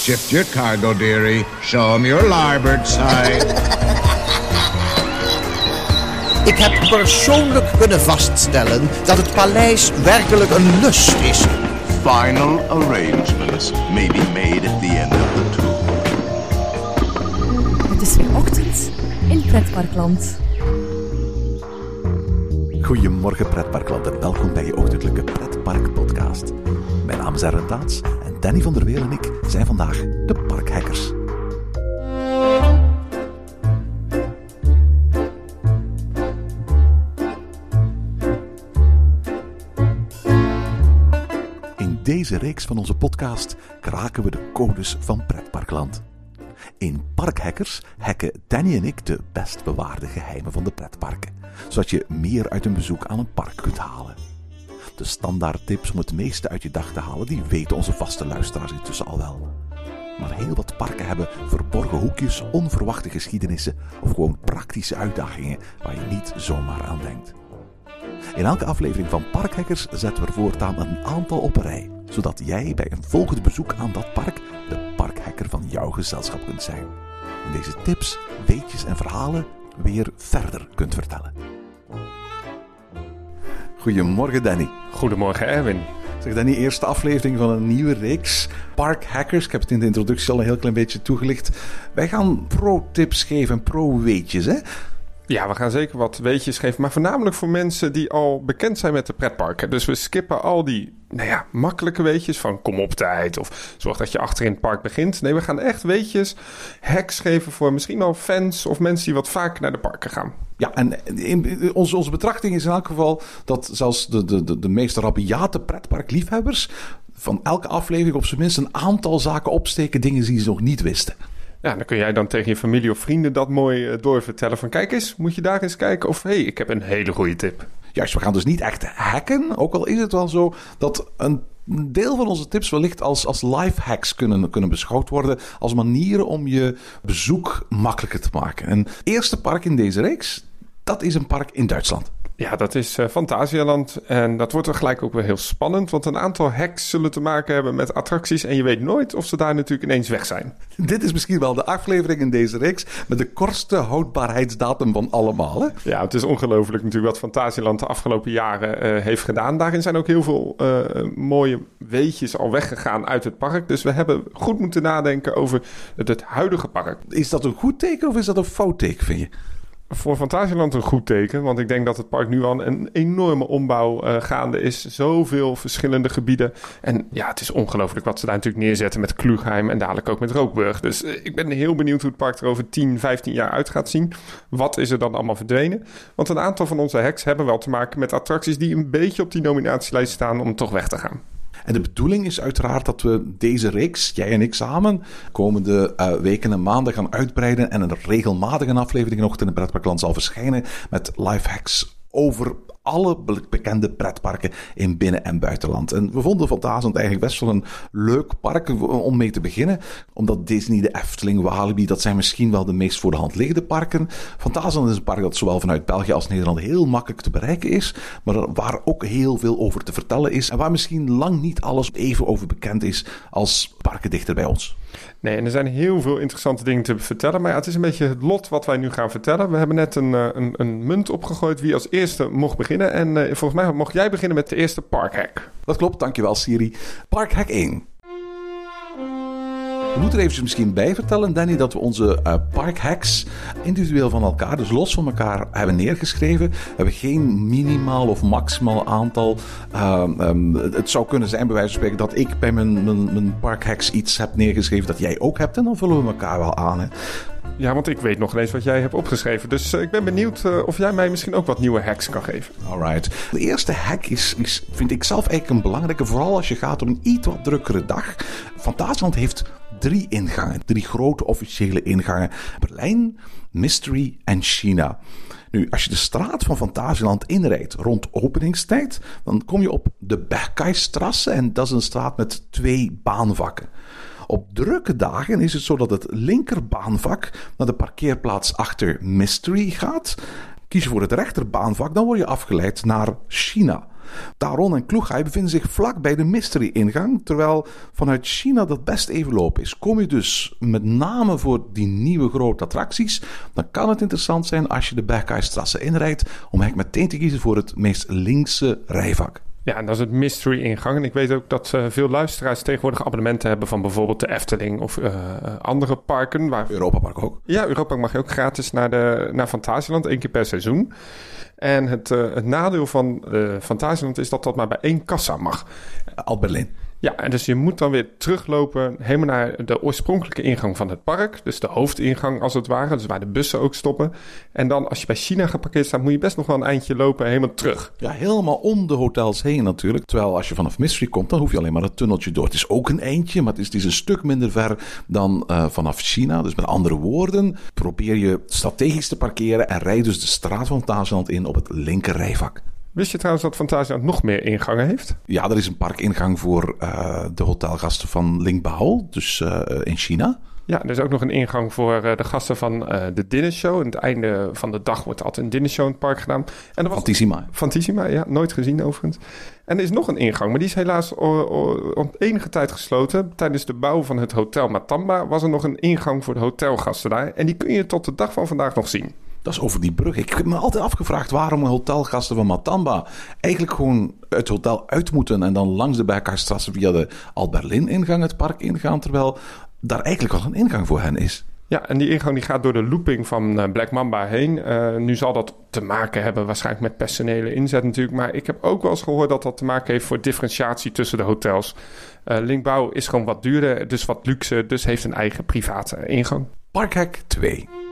Shift your cargo, dearie. Show 'em your larboard side. Ik heb persoonlijk kunnen vaststellen dat het paleis werkelijk een lust is. Final arrangements may be made at the end of the tour. Het is weer ochtend in Pretparkland. Goedemorgen pretparkland en welkom bij je ochtendelijke Pretpark podcast. Mijn naam is en Danny van der Weel en ik zijn vandaag de parkhackers. In deze reeks van onze podcast kraken we de codes van pretparkland. In Parkhackers hacken Danny en ik de best bewaarde geheimen van de pretparken, zodat je meer uit een bezoek aan een park kunt halen. De standaard tips om het meeste uit je dag te halen, die weten onze vaste luisteraars intussen al wel. Maar heel wat parken hebben verborgen hoekjes, onverwachte geschiedenissen of gewoon praktische uitdagingen waar je niet zomaar aan denkt. In elke aflevering van Parkhackers zetten we voortaan een aantal op rij, zodat jij bij een volgend bezoek aan dat park de parkhacker van jouw gezelschap kunt zijn. En deze tips, weetjes en verhalen weer verder kunt vertellen. Goedemorgen Danny. Goedemorgen Erwin. Zeg Danny, eerste aflevering van een nieuwe reeks Parkhackers. Ik heb het in de introductie al een heel klein beetje toegelicht. Wij gaan pro-tips geven, pro-weetjes hè. Ja, we gaan zeker wat weetjes geven, maar voornamelijk voor mensen die al bekend zijn met de pretparken. Dus we skippen al die, nou ja, makkelijke weetjes van kom op tijd of zorg dat je achter in het park begint. Nee, we gaan echt weetjes, hacks geven voor misschien wel fans of mensen die wat vaak naar de parken gaan. Ja, en onze, onze betrachting is in elk geval dat zelfs de, de, de, de meest rabiate pretparkliefhebbers van elke aflevering op zijn minst een aantal zaken opsteken, dingen die ze nog niet wisten. Ja, dan kun jij dan tegen je familie of vrienden dat mooi uh, doorvertellen. Van kijk eens, moet je daar eens kijken. Of hé, hey, ik heb een hele goede tip. Juist, we gaan dus niet echt hacken. Ook al is het wel zo dat een deel van onze tips wellicht als, als life hacks kunnen, kunnen beschouwd worden. Als manieren om je bezoek makkelijker te maken. En het eerste park in deze reeks, dat is een park in Duitsland. Ja, dat is uh, Fantasialand. En dat wordt er gelijk ook weer heel spannend. Want een aantal hacks zullen te maken hebben met attracties. En je weet nooit of ze daar natuurlijk ineens weg zijn. Dit is misschien wel de aflevering in deze reeks. met de kortste houdbaarheidsdatum van allemaal. Hè? Ja, het is ongelooflijk natuurlijk wat Fantasialand de afgelopen jaren uh, heeft gedaan. Daarin zijn ook heel veel uh, mooie weetjes al weggegaan uit het park. Dus we hebben goed moeten nadenken over het, het huidige park. Is dat een goed teken of is dat een fout teken, vind je? Voor Fantasieland een goed teken. Want ik denk dat het park nu al een enorme ombouw uh, gaande is. Zoveel verschillende gebieden. En ja, het is ongelooflijk wat ze daar natuurlijk neerzetten met Klugheim en dadelijk ook met Rookburg. Dus uh, ik ben heel benieuwd hoe het park er over 10, 15 jaar uit gaat zien. Wat is er dan allemaal verdwenen? Want een aantal van onze hacks hebben wel te maken met attracties die een beetje op die nominatielijst staan om toch weg te gaan. En de bedoeling is uiteraard dat we deze reeks, jij en ik samen, komende uh, weken en maanden gaan uitbreiden. En een regelmatige aflevering nog in het pretparkland zal verschijnen met live hacks over alle bekende pretparken in binnen- en buitenland. En we vonden Fantasieland eigenlijk best wel een leuk park om mee te beginnen. Omdat Disney, de Efteling, Walibi, dat zijn misschien wel de meest voor de hand liggende parken. Fantasieland is een park dat zowel vanuit België als Nederland heel makkelijk te bereiken is. Maar waar ook heel veel over te vertellen is. En waar misschien lang niet alles even over bekend is als parken dichter bij ons. Nee, en er zijn heel veel interessante dingen te vertellen. Maar het is een beetje het lot wat wij nu gaan vertellen. We hebben net een, een, een munt opgegooid wie als eerste mocht beginnen. En uh, volgens mij mocht jij beginnen met de eerste parkhack. Dat klopt, dankjewel Siri. Parkhack 1. We moeten er eventjes misschien bij vertellen, Danny, dat we onze uh, parkhacks individueel van elkaar, dus los van elkaar, hebben neergeschreven. We hebben geen minimaal of maximaal aantal. Uh, um, het zou kunnen zijn, bij wijze van spreken, dat ik bij mijn, mijn, mijn parkhacks iets heb neergeschreven dat jij ook hebt. En dan vullen we elkaar wel aan. Hè. Ja, want ik weet nog eens wat jij hebt opgeschreven. Dus uh, ik ben benieuwd uh, of jij mij misschien ook wat nieuwe hacks kan geven. Alright. De eerste hack is, is, vind ik zelf eigenlijk een belangrijke. Vooral als je gaat op een iets wat drukkere dag. Fantasieland heeft drie ingangen. Drie grote officiële ingangen. Berlijn, Mystery en China. Nu, als je de straat van Fantasieland inrijdt rond openingstijd, dan kom je op de Bergkaistrasse en dat is een straat met twee baanvakken. Op drukke dagen is het zo dat het linkerbaanvak naar de parkeerplaats achter Mystery gaat. Kies je voor het rechterbaanvak, dan word je afgeleid naar China. Taron en Kloeghai bevinden zich vlak bij de mystery-ingang, terwijl vanuit China dat best even lopen is. Kom je dus met name voor die nieuwe grote attracties, dan kan het interessant zijn als je de Berghainstrasse inrijdt, om eigenlijk meteen te kiezen voor het meest linkse rijvak. Ja, en dat is het mystery ingang. En ik weet ook dat eh, veel luisteraars tegenwoordig abonnementen hebben van bijvoorbeeld de Efteling of eh, andere parken. Waar... Europa Park ook. Ja, Europa mag je ook gratis naar, de, naar Fantasieland, één keer per seizoen. En het, eh, het nadeel van uh, Fantasieland is dat dat maar bij één kassa mag. Alt Berlin. Ja, en dus je moet dan weer teruglopen helemaal naar de oorspronkelijke ingang van het park. Dus de hoofdingang als het ware, dus waar de bussen ook stoppen. En dan als je bij China geparkeerd staat, moet je best nog wel een eindje lopen helemaal terug. Ja, helemaal om de hotels heen natuurlijk. Terwijl als je vanaf Mystery komt, dan hoef je alleen maar het tunneltje door. Het is ook een eindje, maar het is, een stuk minder ver dan uh, vanaf China. Dus met andere woorden, probeer je strategisch te parkeren en rijd dus de straat van Fantasieland in op het linker rijvak. Wist je trouwens dat Fantasieland nog meer ingangen heeft? Ja, er is een parkingang voor uh, de hotelgasten van Lingbao, dus uh, in China. Ja, er is ook nog een ingang voor uh, de gasten van de dinnershow. Aan het einde van de dag wordt altijd een dinnershow in het park gedaan. En was... Fantissima. Fantissima, ja. Nooit gezien overigens. En er is nog een ingang, maar die is helaas op enige tijd gesloten. Tijdens de bouw van het hotel Matamba was er nog een ingang voor de hotelgasten daar. En die kun je tot de dag van vandaag nog zien. Dat is over die brug. Ik heb me altijd afgevraagd waarom hotelgasten van Matamba eigenlijk gewoon het hotel uit moeten en dan langs de Bijkaarstrasse via de Alt-Berlin-ingang het park ingaan, terwijl daar eigenlijk al een ingang voor hen is. Ja, en die ingang die gaat door de looping van Black Mamba heen. Uh, nu zal dat te maken hebben waarschijnlijk met personele inzet natuurlijk. Maar ik heb ook wel eens gehoord dat dat te maken heeft voor differentiatie tussen de hotels. Uh, Linkbouw is gewoon wat duurder, dus wat luxe, dus heeft een eigen private ingang. Parkhek 2.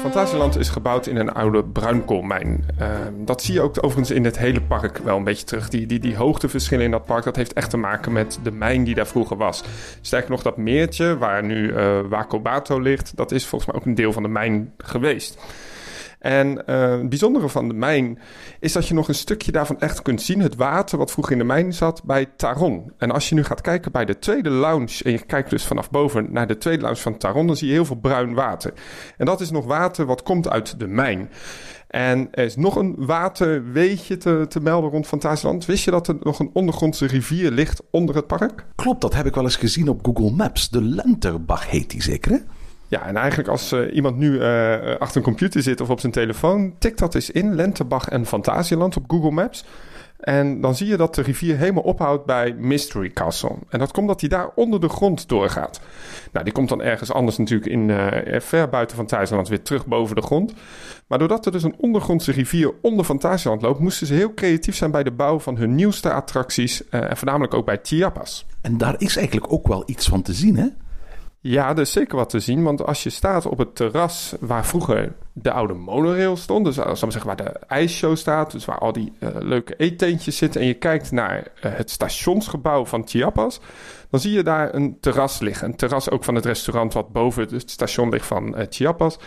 Fantasieland is gebouwd in een oude bruinkoolmijn. Uh, dat zie je ook overigens in het hele park wel een beetje terug. Die, die, die hoogteverschillen in dat park, dat heeft echt te maken met de mijn die daar vroeger was. Sterker nog, dat meertje waar nu uh, Wakobato ligt, dat is volgens mij ook een deel van de mijn geweest. En uh, het bijzondere van de mijn is dat je nog een stukje daarvan echt kunt zien. Het water wat vroeger in de mijn zat bij Taron. En als je nu gaat kijken bij de tweede lounge en je kijkt dus vanaf boven naar de tweede lounge van Taron, dan zie je heel veel bruin water. En dat is nog water wat komt uit de mijn. En er is nog een waterweetje te, te melden rond Fantasieland. Wist je dat er nog een ondergrondse rivier ligt onder het park? Klopt, dat heb ik wel eens gezien op Google Maps. De Lenterbach heet die zeker? Ja, en eigenlijk als uh, iemand nu uh, achter een computer zit of op zijn telefoon, tik dat eens in, Lentebach en Fantasieland op Google Maps. En dan zie je dat de rivier helemaal ophoudt bij Mystery Castle. En dat komt dat hij daar onder de grond doorgaat. Nou, die komt dan ergens anders natuurlijk in, ver buiten Fantasieland weer terug boven de grond. Maar doordat er dus een ondergrondse rivier onder Fantasieland loopt, moesten ze heel creatief zijn bij de bouw van hun nieuwste attracties. en voornamelijk ook bij Chiapas. En daar is eigenlijk ook wel iets van te zien, hè? Ja, er is zeker wat te zien. Want als je staat op het terras waar vroeger de oude monorail stond, dus zal zeggen waar de ijsshow staat, dus waar al die uh, leuke eetentjes zitten, en je kijkt naar uh, het stationsgebouw van Chiapas, dan zie je daar een terras liggen. Een terras ook van het restaurant wat boven het station ligt van Chiapas.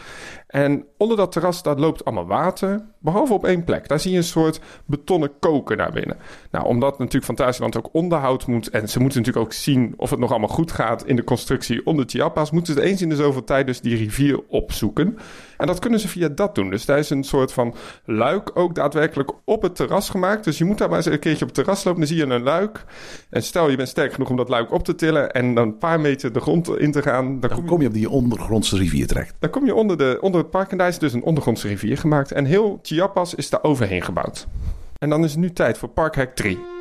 En onder dat terras, daar loopt allemaal water, behalve op één plek. Daar zie je een soort betonnen koker naar binnen. Nou, omdat natuurlijk Fantasieland ook onderhoud moet... en ze moeten natuurlijk ook zien of het nog allemaal goed gaat... in de constructie onder Chiapas... moeten ze eens in de zoveel tijd dus die rivier opzoeken... En dat kunnen ze via dat doen. Dus daar is een soort van luik ook daadwerkelijk op het terras gemaakt. Dus je moet daar maar eens een keertje op het terras lopen. Dan zie je een luik. En stel je bent sterk genoeg om dat luik op te tillen. En dan een paar meter de grond in te gaan. Dan, dan kom, je, kom je op die ondergrondse rivier terecht. Dan kom je onder, de, onder het park. En daar is dus een ondergrondse rivier gemaakt. En heel Chiapas is daar overheen gebouwd. En dan is het nu tijd voor Parkhack 3.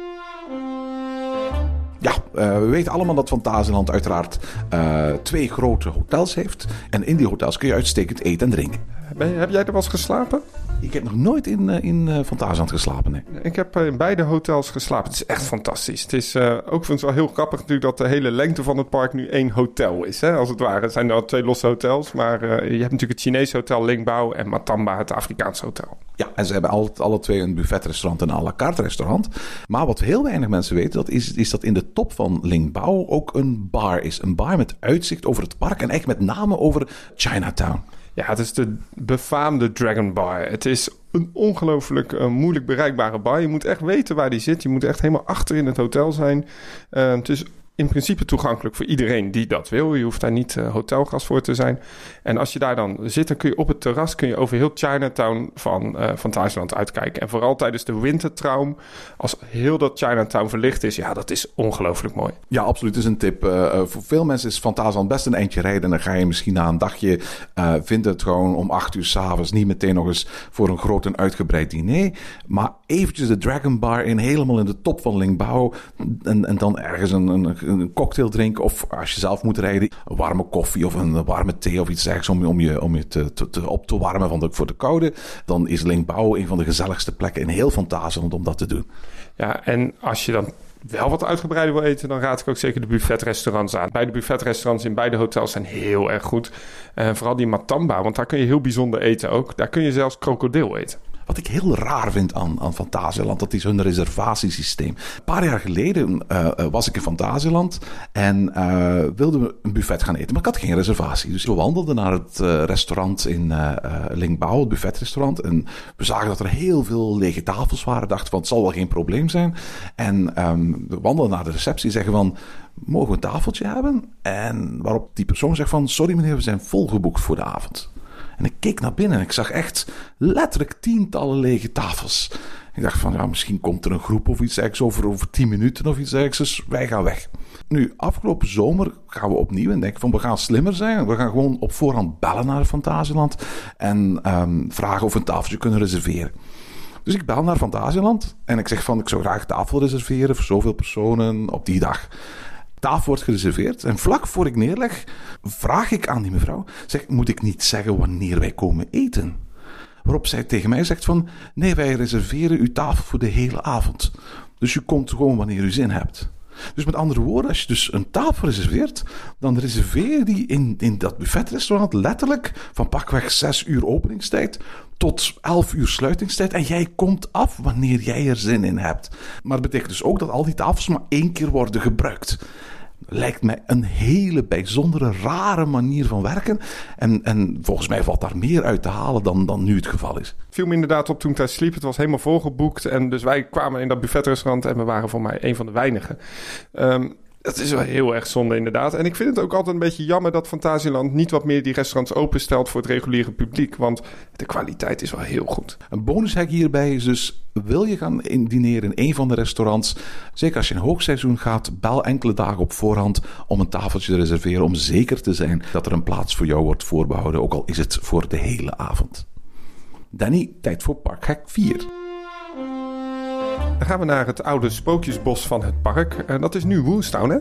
Ja, uh, we weten allemaal dat Fantasieland uiteraard uh, twee grote hotels heeft. En in die hotels kun je uitstekend eten en drinken. Heb jij er wel eens geslapen? Ik heb nog nooit in, uh, in uh, Fantasieland geslapen, nee. Ik heb in beide hotels geslapen. Het is echt fantastisch. Het is uh, ook vind wel heel grappig natuurlijk dat de hele lengte van het park nu één hotel is. Hè? Als het ware. Het zijn er al twee losse hotels. Maar je hebt natuurlijk het Chinese hotel Lingbao en Matamba, het Afrikaanse hotel. Ja, en ze hebben alle, alle twee een buffetrestaurant en een à la carte restaurant. Maar wat heel weinig mensen weten, dat is, is dat in de top van Lingbao ook een bar is. Een bar met uitzicht over het park en echt met name over Chinatown. Ja, het is de befaamde Dragon Bar. Het is een ongelooflijk uh, moeilijk bereikbare bar. Je moet echt weten waar die zit. Je moet echt helemaal achter in het hotel zijn. Uh, het is in principe toegankelijk voor iedereen die dat wil. Je hoeft daar niet uh, hotelgast voor te zijn. En als je daar dan zit, dan kun je op het terras kun je over heel Chinatown van, uh, van uitkijken. En vooral tijdens de wintertraum, als heel dat Chinatown verlicht is, ja, dat is ongelooflijk mooi. Ja, absoluut. is een tip. Uh, voor veel mensen is Fantasieland best een eindje rijden. En dan ga je misschien na een dagje, vindt het gewoon om acht uur s'avonds niet meteen nog eens voor een groot en uitgebreid diner. Maar eventjes de Dragon Bar in, helemaal in de top van Lingbao. En, en dan ergens een, een, een cocktail drinken. Of als je zelf moet rijden, een warme koffie of een warme thee of iets dergelijks om, om je, om je te, te, op te warmen van de, voor de koude. Dan is Lingbao een van de gezelligste plekken in heel Fantasieland om dat te doen. Ja, en als je dan wel wat uitgebreider wil eten, dan raad ik ook zeker de buffetrestaurants aan. Beide buffetrestaurants in beide hotels zijn heel erg goed. En vooral die Matamba, want daar kun je heel bijzonder eten ook. Daar kun je zelfs krokodil eten. Wat ik heel raar vind aan, aan Fantasieland, dat is hun reservatiesysteem. Een paar jaar geleden uh, was ik in Fantasieland en uh, wilde een buffet gaan eten, maar ik had geen reservatie. Dus we wandelden naar het restaurant in Lingbao, het buffetrestaurant. En we zagen dat er heel veel lege tafels waren. Dachten van, het zal wel geen probleem zijn. En um, we wandelden naar de receptie en zeggen van, mogen we een tafeltje hebben? En waarop die persoon zegt van, sorry meneer, we zijn volgeboekt voor de avond. En ik keek naar binnen en ik zag echt letterlijk tientallen lege tafels. Ik dacht van, ja, misschien komt er een groep of iets ergens over, over tien minuten of iets ergens. Dus wij gaan weg. Nu, afgelopen zomer gaan we opnieuw en denken van, we gaan slimmer zijn. We gaan gewoon op voorhand bellen naar Fantasieland en um, vragen of we een tafeltje kunnen reserveren. Dus ik bel naar Fantasieland en ik zeg van, ik zou graag tafel reserveren voor zoveel personen op die dag tafel wordt gereserveerd. En vlak voor ik neerleg, vraag ik aan die mevrouw: zeg, moet ik niet zeggen wanneer wij komen eten? Waarop zij tegen mij zegt van, nee, wij reserveren uw tafel voor de hele avond. Dus u komt gewoon wanneer u zin hebt. Dus met andere woorden, als je dus een tafel reserveert, dan reserveer je die in, in dat buffetrestaurant letterlijk van pakweg 6 uur openingstijd tot 11 uur sluitingstijd. En jij komt af wanneer jij er zin in hebt. Maar dat betekent dus ook dat al die tafels maar één keer worden gebruikt lijkt mij een hele bijzondere, rare manier van werken. En, en volgens mij valt daar meer uit te halen dan, dan nu het geval is. Viel me inderdaad op toen ik daar sliep. Het was helemaal volgeboekt. En dus wij kwamen in dat buffetrestaurant en we waren voor mij een van de weinigen. Um, dat is wel heel erg zonde, inderdaad. En ik vind het ook altijd een beetje jammer dat Fantasieland niet wat meer die restaurants openstelt voor het reguliere publiek. Want de kwaliteit is wel heel goed. Een bonushack hierbij is dus: wil je gaan dineren in een van de restaurants? Zeker als je in hoogseizoen gaat, bel enkele dagen op voorhand om een tafeltje te reserveren. Om zeker te zijn dat er een plaats voor jou wordt voorbehouden, ook al is het voor de hele avond. Danny, tijd voor parkhack 4. Dan gaan we naar het oude spookjesbos van het park. En dat is nu Woonstown, hè?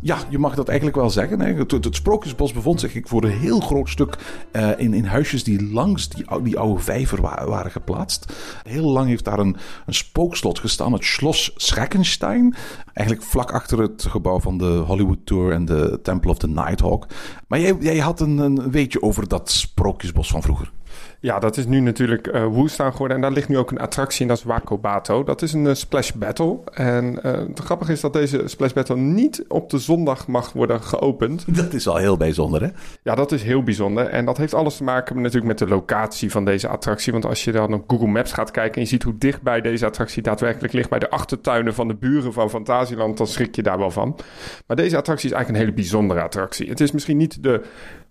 Ja, je mag dat eigenlijk wel zeggen. Hè. Het, het, Sprookjesbos bevond zich voor een heel groot stuk uh, in, in huisjes die langs die, die oude vijver wa waren geplaatst. Heel lang heeft daar een, een spookslot gestaan, het Schloss Schreckenstein. Eigenlijk vlak achter het gebouw van de Hollywood Tour en de Temple of the Nighthawk. Maar jij, jij had een, een weetje over dat Sprookjesbos van vroeger. Ja, dat is nu natuurlijk uh, Woestaan geworden. En daar ligt nu ook een attractie en dat is Wakobato. Dat is een uh, splash battle. En uh, het grappige is dat deze splash battle niet op de zondag mag worden geopend. Dat is al heel bijzonder, hè? Ja, dat is heel bijzonder. En dat heeft alles te maken natuurlijk met de locatie van deze attractie. Want als je dan op Google Maps gaat kijken en je ziet hoe dichtbij deze attractie daadwerkelijk ligt... bij de achtertuinen van de buren van Fantasieland, dan schrik je daar wel van. Maar deze attractie is eigenlijk een hele bijzondere attractie. Het is misschien niet de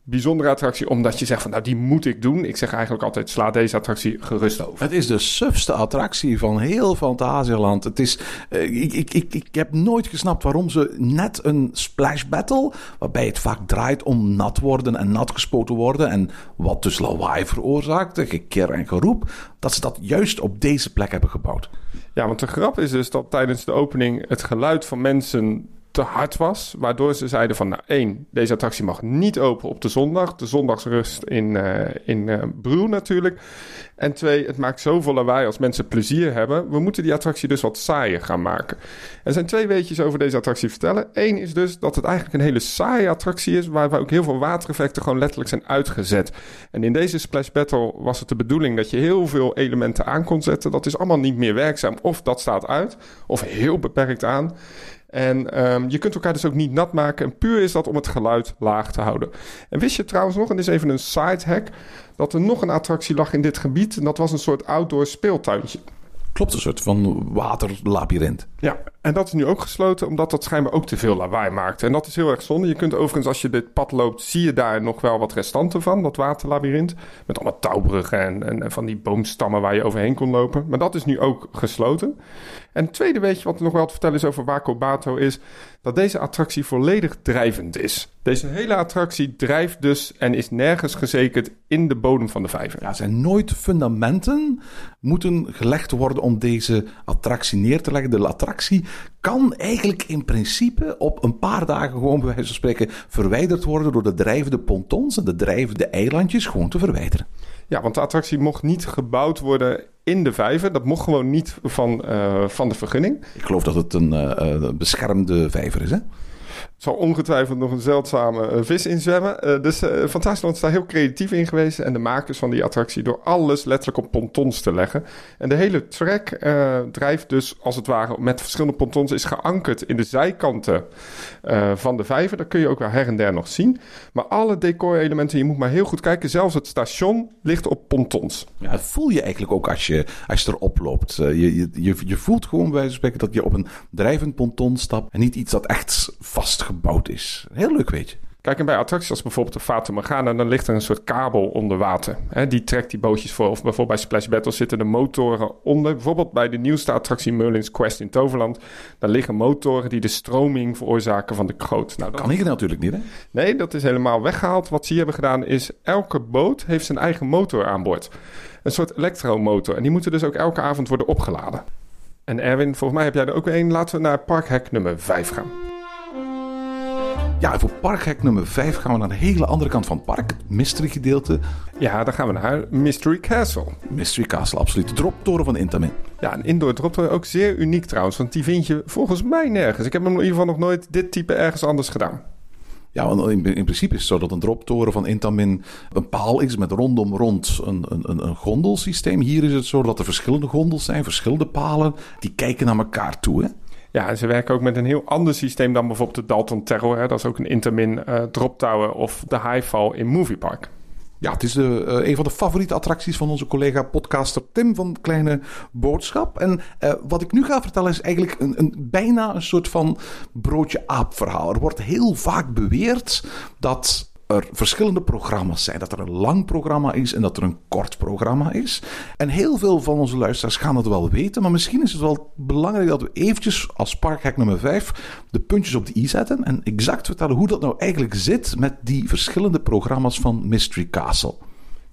bijzondere attractie, omdat je zegt van nou die moet ik doen. Ik zeg eigenlijk altijd sla deze attractie gerust over. Het is de sufste attractie van heel Fantasieland. Het is, uh, ik, ik, ik, ik heb nooit gesnapt waarom ze net een splash battle, waarbij het vaak draait om nat worden en nat gespoten worden en wat dus lawaai veroorzaakte, geker en geroep, dat ze dat juist op deze plek hebben gebouwd. Ja, want de grap is dus dat tijdens de opening het geluid van mensen te hard was. Waardoor ze zeiden van, nou één, deze attractie mag niet open op de zondag. De zondagsrust in, uh, in uh, Broe natuurlijk. En twee, het maakt zoveel lawaai als mensen plezier hebben. We moeten die attractie dus wat saaier gaan maken. Er zijn twee weetjes over deze attractie vertellen. Eén is dus dat het eigenlijk een hele saaie attractie is... waar ook heel veel watereffecten gewoon letterlijk zijn uitgezet. En in deze Splash Battle was het de bedoeling dat je heel veel elementen aan kon zetten. Dat is allemaal niet meer werkzaam. Of dat staat uit, of heel beperkt aan. En um, je kunt elkaar dus ook niet nat maken. En puur is dat om het geluid laag te houden. En wist je trouwens nog, en dit is even een side hack, dat er nog een attractie lag in dit gebied. En dat was een soort outdoor speeltuintje. Klopt, een soort van waterlabyrint. Ja, en dat is nu ook gesloten omdat dat schijnbaar ook te veel lawaai maakt. En dat is heel erg zonde. Je kunt overigens, als je dit pad loopt, zie je daar nog wel wat restanten van, dat waterlabyrint. Met allemaal touwbruggen en, en, van die boomstammen waar je overheen kon lopen. Maar dat is nu ook gesloten. En het tweede beetje wat er nog wel te vertellen is over Wakobato is dat deze attractie volledig drijvend is. Deze hele attractie drijft dus en is nergens gezekerd in de bodem van de vijver. Ja, er zijn nooit fundamenten moeten gelegd worden om deze attractie neer te leggen. De attractie kan eigenlijk in principe op een paar dagen gewoon bij wijze van spreken verwijderd worden door de drijvende pontons en de drijvende eilandjes gewoon te verwijderen. Ja, want de attractie mocht niet gebouwd worden in de vijver. Dat mocht gewoon niet van, uh, van de vergunning. Ik geloof dat het een uh, beschermde vijver is, hè? Zal ongetwijfeld nog een zeldzame uh, vis in zwemmen. Uh, dus uh, Fantasieland is daar heel creatief in geweest. En de makers van die attractie door alles letterlijk op pontons te leggen. En de hele track drijft dus als het ware met verschillende pontons is geankerd in de zijkanten van de vijver. Dat kun je ook wel her en der nog zien. Maar alle decorelementen, je moet maar heel goed kijken. Zelfs het station ligt op pontons. Ja, dat voel je eigenlijk ook als je, als je erop loopt. je, je, je voelt gewoon bij wijze van spreken dat je op een drijvend ponton stapt. En niet iets dat echt vast gebouwd is. Heel leuk, weet je. Kijk, en bij attracties als bijvoorbeeld de Fata Morgana... dan ligt er een soort kabel onder water. Hè, die trekt die bootjes voor. Of bijvoorbeeld bij Splash Battle zitten de motoren onder. Bijvoorbeeld bij de nieuwste attractie Merlin's Quest in Toverland... daar liggen motoren die de stroming veroorzaken van de goot. Nou, dat kan hier natuurlijk niet, hè? Nee, dat is helemaal weggehaald. Wat ze hier hebben gedaan is... elke boot heeft zijn eigen motor aan boord. Een soort elektromotor. En die moeten dus ook elke avond worden opgeladen. En Erwin, volgens mij heb jij er ook weer een. Laten we naar parkhek nummer 5 gaan. Ja, en voor parkhek nummer 5 gaan we naar de hele andere kant van het park. Het mystery gedeelte. Ja, dan gaan we naar Mystery Castle. Mystery Castle, absoluut. De droptoren van Intamin. Ja, een indoor droptoren. Ook zeer uniek trouwens. Want die vind je volgens mij nergens. Ik heb hem in ieder geval nog nooit dit type ergens anders gedaan. Ja, in, in principe is het zo dat een droptoren van Intamin een paal is met rondom rond een, een, een gondelsysteem. Hier is het zo dat er verschillende gondels zijn, verschillende palen. Die kijken naar elkaar toe, hè? Ja, ze werken ook met een heel ander systeem dan bijvoorbeeld de Dalton Terror. Hè. Dat is ook een Intermin uh, Drop Tower of de Highfall in Movie Park. Ja, het is de, uh, een van de favoriete attracties van onze collega podcaster Tim van Kleine Boodschap. En uh, wat ik nu ga vertellen is eigenlijk een, een, bijna een soort van broodje-aap verhaal. Er wordt heel vaak beweerd dat er verschillende programma's zijn. Dat er een lang programma is en dat er een kort programma is. En heel veel van onze luisteraars gaan het wel weten. Maar misschien is het wel belangrijk dat we eventjes als parkhack nummer 5 de puntjes op de i zetten. En exact vertellen hoe dat nou eigenlijk zit met die verschillende programma's van Mystery Castle.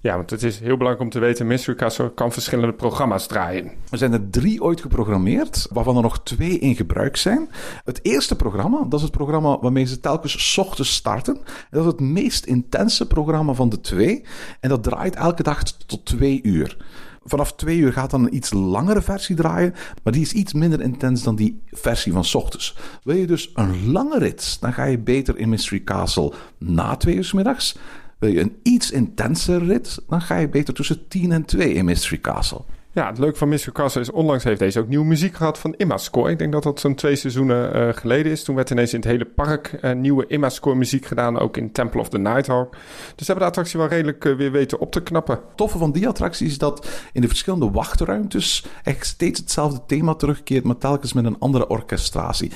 Ja, want het is heel belangrijk om te weten... Mystery Castle kan verschillende programma's draaien. Er zijn er drie ooit geprogrammeerd, waarvan er nog twee in gebruik zijn. Het eerste programma, dat is het programma waarmee ze telkens ochtends starten. En dat is het meest intense programma van de twee. En dat draait elke dag tot twee uur. Vanaf twee uur gaat dan een iets langere versie draaien, maar die is iets minder intens dan die versie van ochtends. Wil je dus een lange rit, dan ga je beter in Mystery Castle na twee uur s middags. Wil je een iets intenser rit, dan ga je beter tussen 10 en 2 in Mystery Castle. Ja, het leuke van Mystery Castle is, onlangs heeft deze ook nieuwe muziek gehad van Imma-score. Ik denk dat dat zo'n twee seizoenen uh, geleden is. Toen werd ineens in het hele park uh, nieuwe Imma-score muziek gedaan, ook in Temple of the Nighthawk. Dus ze hebben de attractie wel redelijk uh, weer weten op te knappen. Het toffe van die attractie is dat in de verschillende wachtruimtes echt steeds hetzelfde thema terugkeert, maar telkens met een andere orchestratie.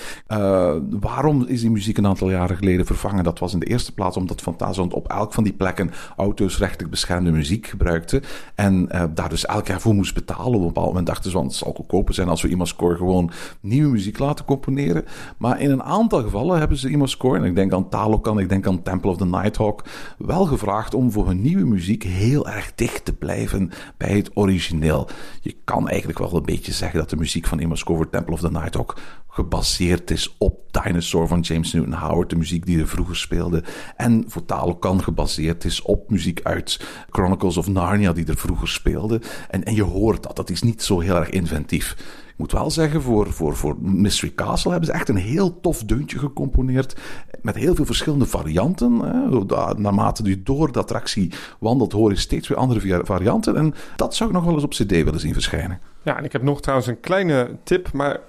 waarom is die muziek een aantal jaren geleden vervangen? Dat was in de eerste plaats omdat Fantasieland op elk van die plekken auteursrechtelijk beschermde muziek gebruikte en daar dus elk jaar voor moest betalen betalen. Op een bepaald moment dachten ze, want het zal goedkoper zijn als we Imascore gewoon nieuwe muziek laten componeren. Maar in een aantal gevallen hebben ze Imascore, en ik denk aan Talokan, ik denk aan Temple of the Nighthawk, wel gevraagd om voor hun nieuwe muziek heel erg dicht te blijven bij het origineel. Je kan eigenlijk wel een beetje zeggen dat de muziek van Imascore voor Temple of the Nighthawk gebaseerd is op Dinosaur van James Newton Howard, de muziek die er vroeger speelde. En voor Talokan gebaseerd is op muziek uit Chronicles of Narnia, die er vroeger speelde. En, en je hoort dat, dat is niet zo heel erg inventief. Ik moet wel zeggen, voor, voor, voor Mystery Castle hebben ze echt een heel tof deuntje gecomponeerd. Met heel veel verschillende varianten. Hè. Naarmate je door de attractie wandelt, hoor je steeds weer andere varianten. En dat zou ik nog wel eens op CD willen zien verschijnen. Ja, en ik heb nog trouwens een kleine tip, maar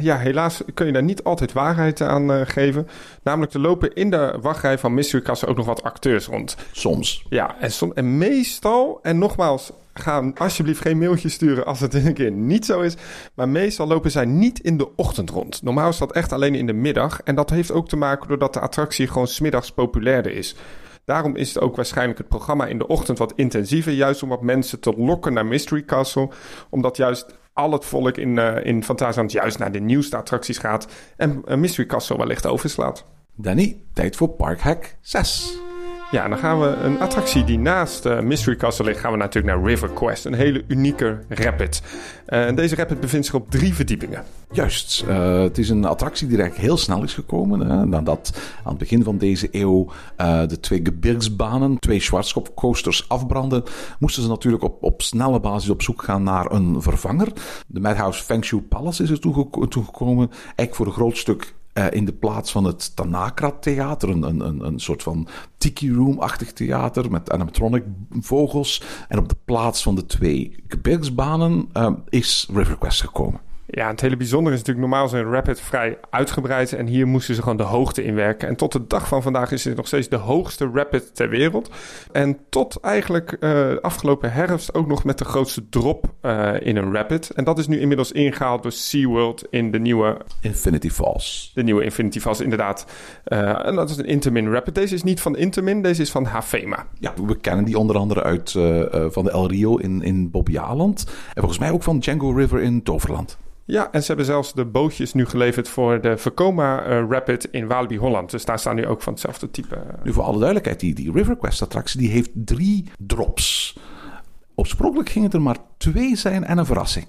ja, helaas kun je daar niet altijd waarheid aan uh, geven. Namelijk, er lopen in de wachtrij van Mystery Castle ook nog wat acteurs rond. Soms. Ja, en, som en meestal, en nogmaals, ga alsjeblieft geen mailtje sturen als het een keer niet zo is. Maar meestal lopen zij niet in de ochtend rond. Normaal is dat echt alleen in de middag. En dat heeft ook te maken doordat de attractie gewoon smiddags populairder is. Daarom is het ook waarschijnlijk het programma in de ochtend wat intensiever. Juist om wat mensen te lokken naar Mystery Castle. Omdat juist al het volk in, uh, in Fantasieland juist naar de nieuwste attracties gaat. En uh, Mystery Castle wellicht overslaat. Danny, tijd voor Parkhack 6. Ja, dan gaan we een attractie die naast uh, Mystery Castle ligt, gaan we natuurlijk naar River Quest. Een hele unieke rapid. Uh, en deze rapid bevindt zich op drie verdiepingen. Juist. Uh, het is een attractie die eigenlijk heel snel is gekomen. Hè, nadat aan het begin van deze eeuw de twee gebirgsbanen, twee Schwarzkopf coasters afbranden, moesten ze natuurlijk op, op snelle basis op zoek gaan naar een vervanger. De Madhouse Feng Shui Palace is er toegekomen. Eigenlijk voor een groot stuk uh, in de plaats van het Tanakra Theater, een, een, een soort van Tiki Room-achtig theater met animatronic vogels. En op de plaats van de twee gebirgsbanen uh, is RiverQuest gekomen. Ja, het hele bijzondere is natuurlijk normaal zijn Rapid vrij uitgebreid en hier moesten ze gewoon de hoogte inwerken. En tot de dag van vandaag is het nog steeds de hoogste Rapid ter wereld. En tot eigenlijk uh, afgelopen herfst ook nog met de grootste drop uh, in een Rapid. En dat is nu inmiddels ingehaald door SeaWorld in de nieuwe... Infinity Falls. De nieuwe Infinity Falls, inderdaad. Uh, en dat is een Intamin Rapid. Deze is niet van Intamin, deze is van Hafema. Ja, we kennen die onder andere uit van de El Rio in, in Bobbejaanland. En volgens mij ook van Django River in Toverland. Ja, en ze hebben zelfs de bootjes nu geleverd voor de Vekoma uh, Rapid in Walibi Holland. Dus daar staan nu ook van hetzelfde type. Nu voor alle duidelijkheid, die, die RiverQuest attractie die heeft drie drops. Oorspronkelijk gingen er maar twee zijn en een verrassing.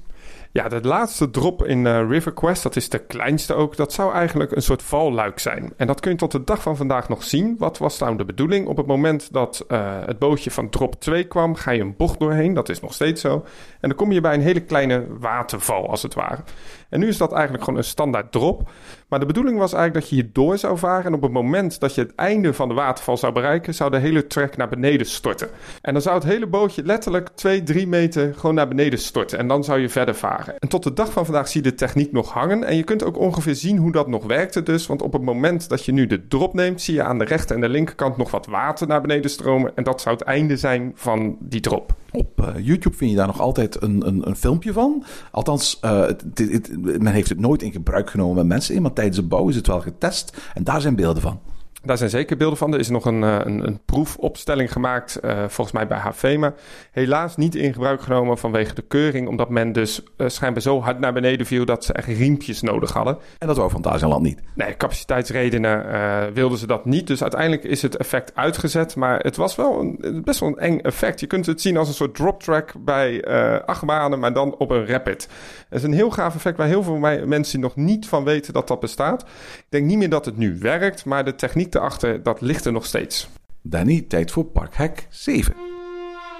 Ja, de laatste drop in uh, River Quest, dat is de kleinste ook, dat zou eigenlijk een soort valluik zijn. En dat kun je tot de dag van vandaag nog zien. Wat was nou de bedoeling? Op het moment dat uh, het bootje van drop 2 kwam, ga je een bocht doorheen. Dat is nog steeds zo. En dan kom je bij een hele kleine waterval, als het ware. En nu is dat eigenlijk gewoon een standaard drop. Maar de bedoeling was eigenlijk dat je hier door zou varen. En op het moment dat je het einde van de waterval zou bereiken, zou de hele trek naar beneden storten. En dan zou het hele bootje letterlijk 2, 3 meter gewoon naar beneden storten. En dan zou je verder varen. En tot de dag van vandaag zie je de techniek nog hangen. En je kunt ook ongeveer zien hoe dat nog werkte dus. Want op het moment dat je nu de drop neemt, zie je aan de rechter en de linkerkant nog wat water naar beneden stromen. En dat zou het einde zijn van die drop. Op uh, YouTube vind je daar nog altijd een, een, een filmpje van. Althans, het, men heeft het nooit in gebruik genomen met mensen tijdens de bouw is het wel getest. En daar zijn beelden van. Daar zijn zeker beelden van. Er is nog een, een, een proefopstelling gemaakt, uh, volgens mij bij HVMA. Helaas niet in gebruik genomen vanwege de keuring, omdat men dus uh, schijnbaar zo hard naar beneden viel dat ze echt riempjes nodig hadden. En dat wou Fantasieland niet. Nee, capaciteitsredenen uh, wilden ze dat niet. Dus uiteindelijk is het effect uitgezet. Maar het was wel een, best wel een eng effect. Je kunt het zien als een soort drop track bij acht banen, maar dan op een rapid. Het is een heel gaaf effect waar heel veel mensen nog niet van weten dat dat bestaat. Ik denk niet meer dat het nu werkt, maar de techniek erachter, dat ligt er nog steeds. Danny, tijd voor Parkhek 7.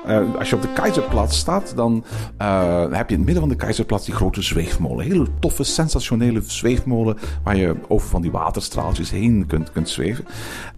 Uh, als je op de Keizerplatz staat, dan uh, heb je in het midden van de Keizerplatz die grote zweefmolen. Hele toffe, sensationele zweefmolen waar je over van die waterstraaltjes heen kunt, kunt zweven.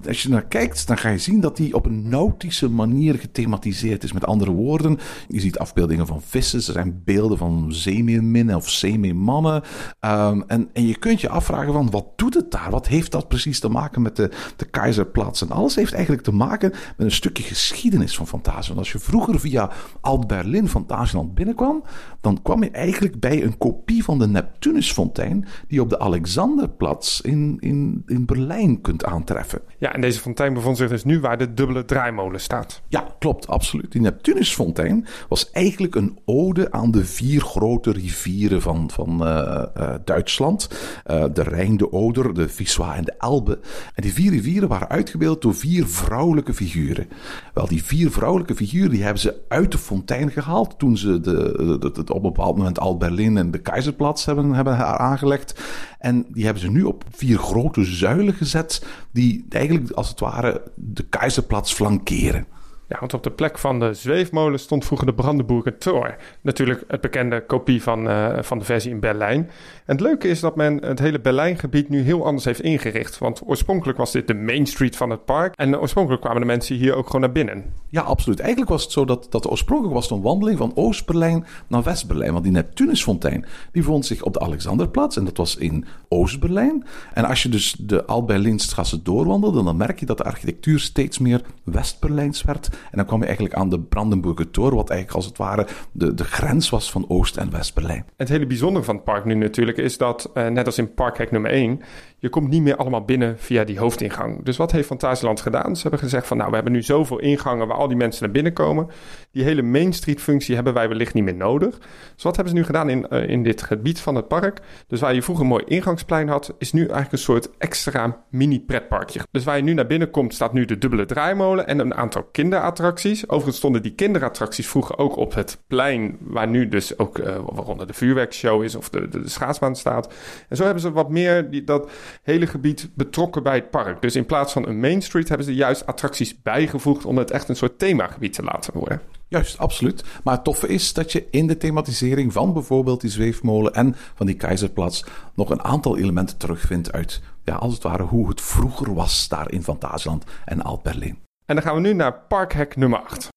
Als je naar kijkt, dan ga je zien dat die op een nautische manier gethematiseerd is. Met andere woorden, je ziet afbeeldingen van vissen, er zijn beelden van zeemeerminnen of zeemeermannen. Um, en, en je kunt je afvragen van, wat doet het daar? Wat heeft dat precies te maken met de, de Keizerplatz? En alles heeft eigenlijk te maken met een stukje geschiedenis van Fantasie. Want als je vroeger via Alt-Berlin van Fantasieland binnenkwam, dan kwam je eigenlijk bij een kopie van de Neptunusfontein die je op de Alexanderplatz in, in, in Berlijn kunt aantreffen. Ja, en deze fontein bevond zich dus nu waar de dubbele draaimolen staat. Ja, klopt, absoluut. Die Neptunusfontein was eigenlijk een ode aan de vier grote rivieren van, van uh, uh, Duitsland. Uh, de Rijn, de Oder, de Wisła en de Elbe. En die vier rivieren waren uitgebeeld door vier vrouwelijke figuren. Wel, die vier vrouwelijke figuren die hebben ze uit de fontein gehaald toen ze de, de, op een bepaald moment al Berlin en de Keizerplatz hebben, hebben aangelegd. En die hebben ze nu op vier grote zuilen gezet, die eigenlijk als het ware de Keizerplatz flankeren. Ja, want op de plek van de zweefmolen stond vroeger de Brandenburger Tor. Natuurlijk het bekende kopie van, uh, van de versie in Berlijn. En het leuke is dat men het hele Berlijngebied nu heel anders heeft ingericht. Want oorspronkelijk was dit de main street van het park. En oorspronkelijk kwamen de mensen hier ook gewoon naar binnen. Ja, absoluut. Eigenlijk was het zo dat, dat oorspronkelijk was een wandeling van Oost-Berlijn naar West-Berlijn. Want die Neptunusfontein die vond zich op de Alexanderplatz. En dat was in Oost-Berlijn. En als je dus de Alt-Berlinstrasse doorwandelde, dan merk je dat de architectuur steeds meer West-Berlijns werd. En dan kwam je eigenlijk aan de Brandenburger Tor, wat eigenlijk als het ware de, de grens was van Oost- en West-Berlijn. Het hele bijzondere van het park nu natuurlijk is dat, eh, net als in parkhek nummer 1, je komt niet meer allemaal binnen via die hoofdingang. Dus wat heeft Fantasieland gedaan? Ze hebben gezegd van nou, we hebben nu zoveel ingangen waar al die mensen naar binnen komen. Die hele Main Street functie hebben wij wellicht niet meer nodig. Dus wat hebben ze nu gedaan in, eh, in dit gebied van het park? Dus waar je vroeger een mooi ingangsplein had, is nu eigenlijk een soort extra mini pretparkje. Dus waar je nu naar binnen komt, staat nu de dubbele draaimolen en een aantal kinderattracties. Overigens stonden die kinderattracties vroeger ook op het plein waar nu dus ook uh, waaronder de vuurwerkshow is of de, de, de, schaatsbaan staat. En zo hebben ze wat meer die, dat hele gebied betrokken bij het park. Dus in plaats van een Main Street hebben ze juist attracties bijgevoegd om het echt een soort themagebied te laten worden. Juist, absoluut. Maar het toffe is dat je in de thematisering van bijvoorbeeld die zweefmolen en van die Keizerplatz nog een aantal elementen terugvindt uit, ja, als het ware, hoe het vroeger was daar in Fantasieland en Alt-Berlin. En dan gaan we nu naar parkhek nummer 8.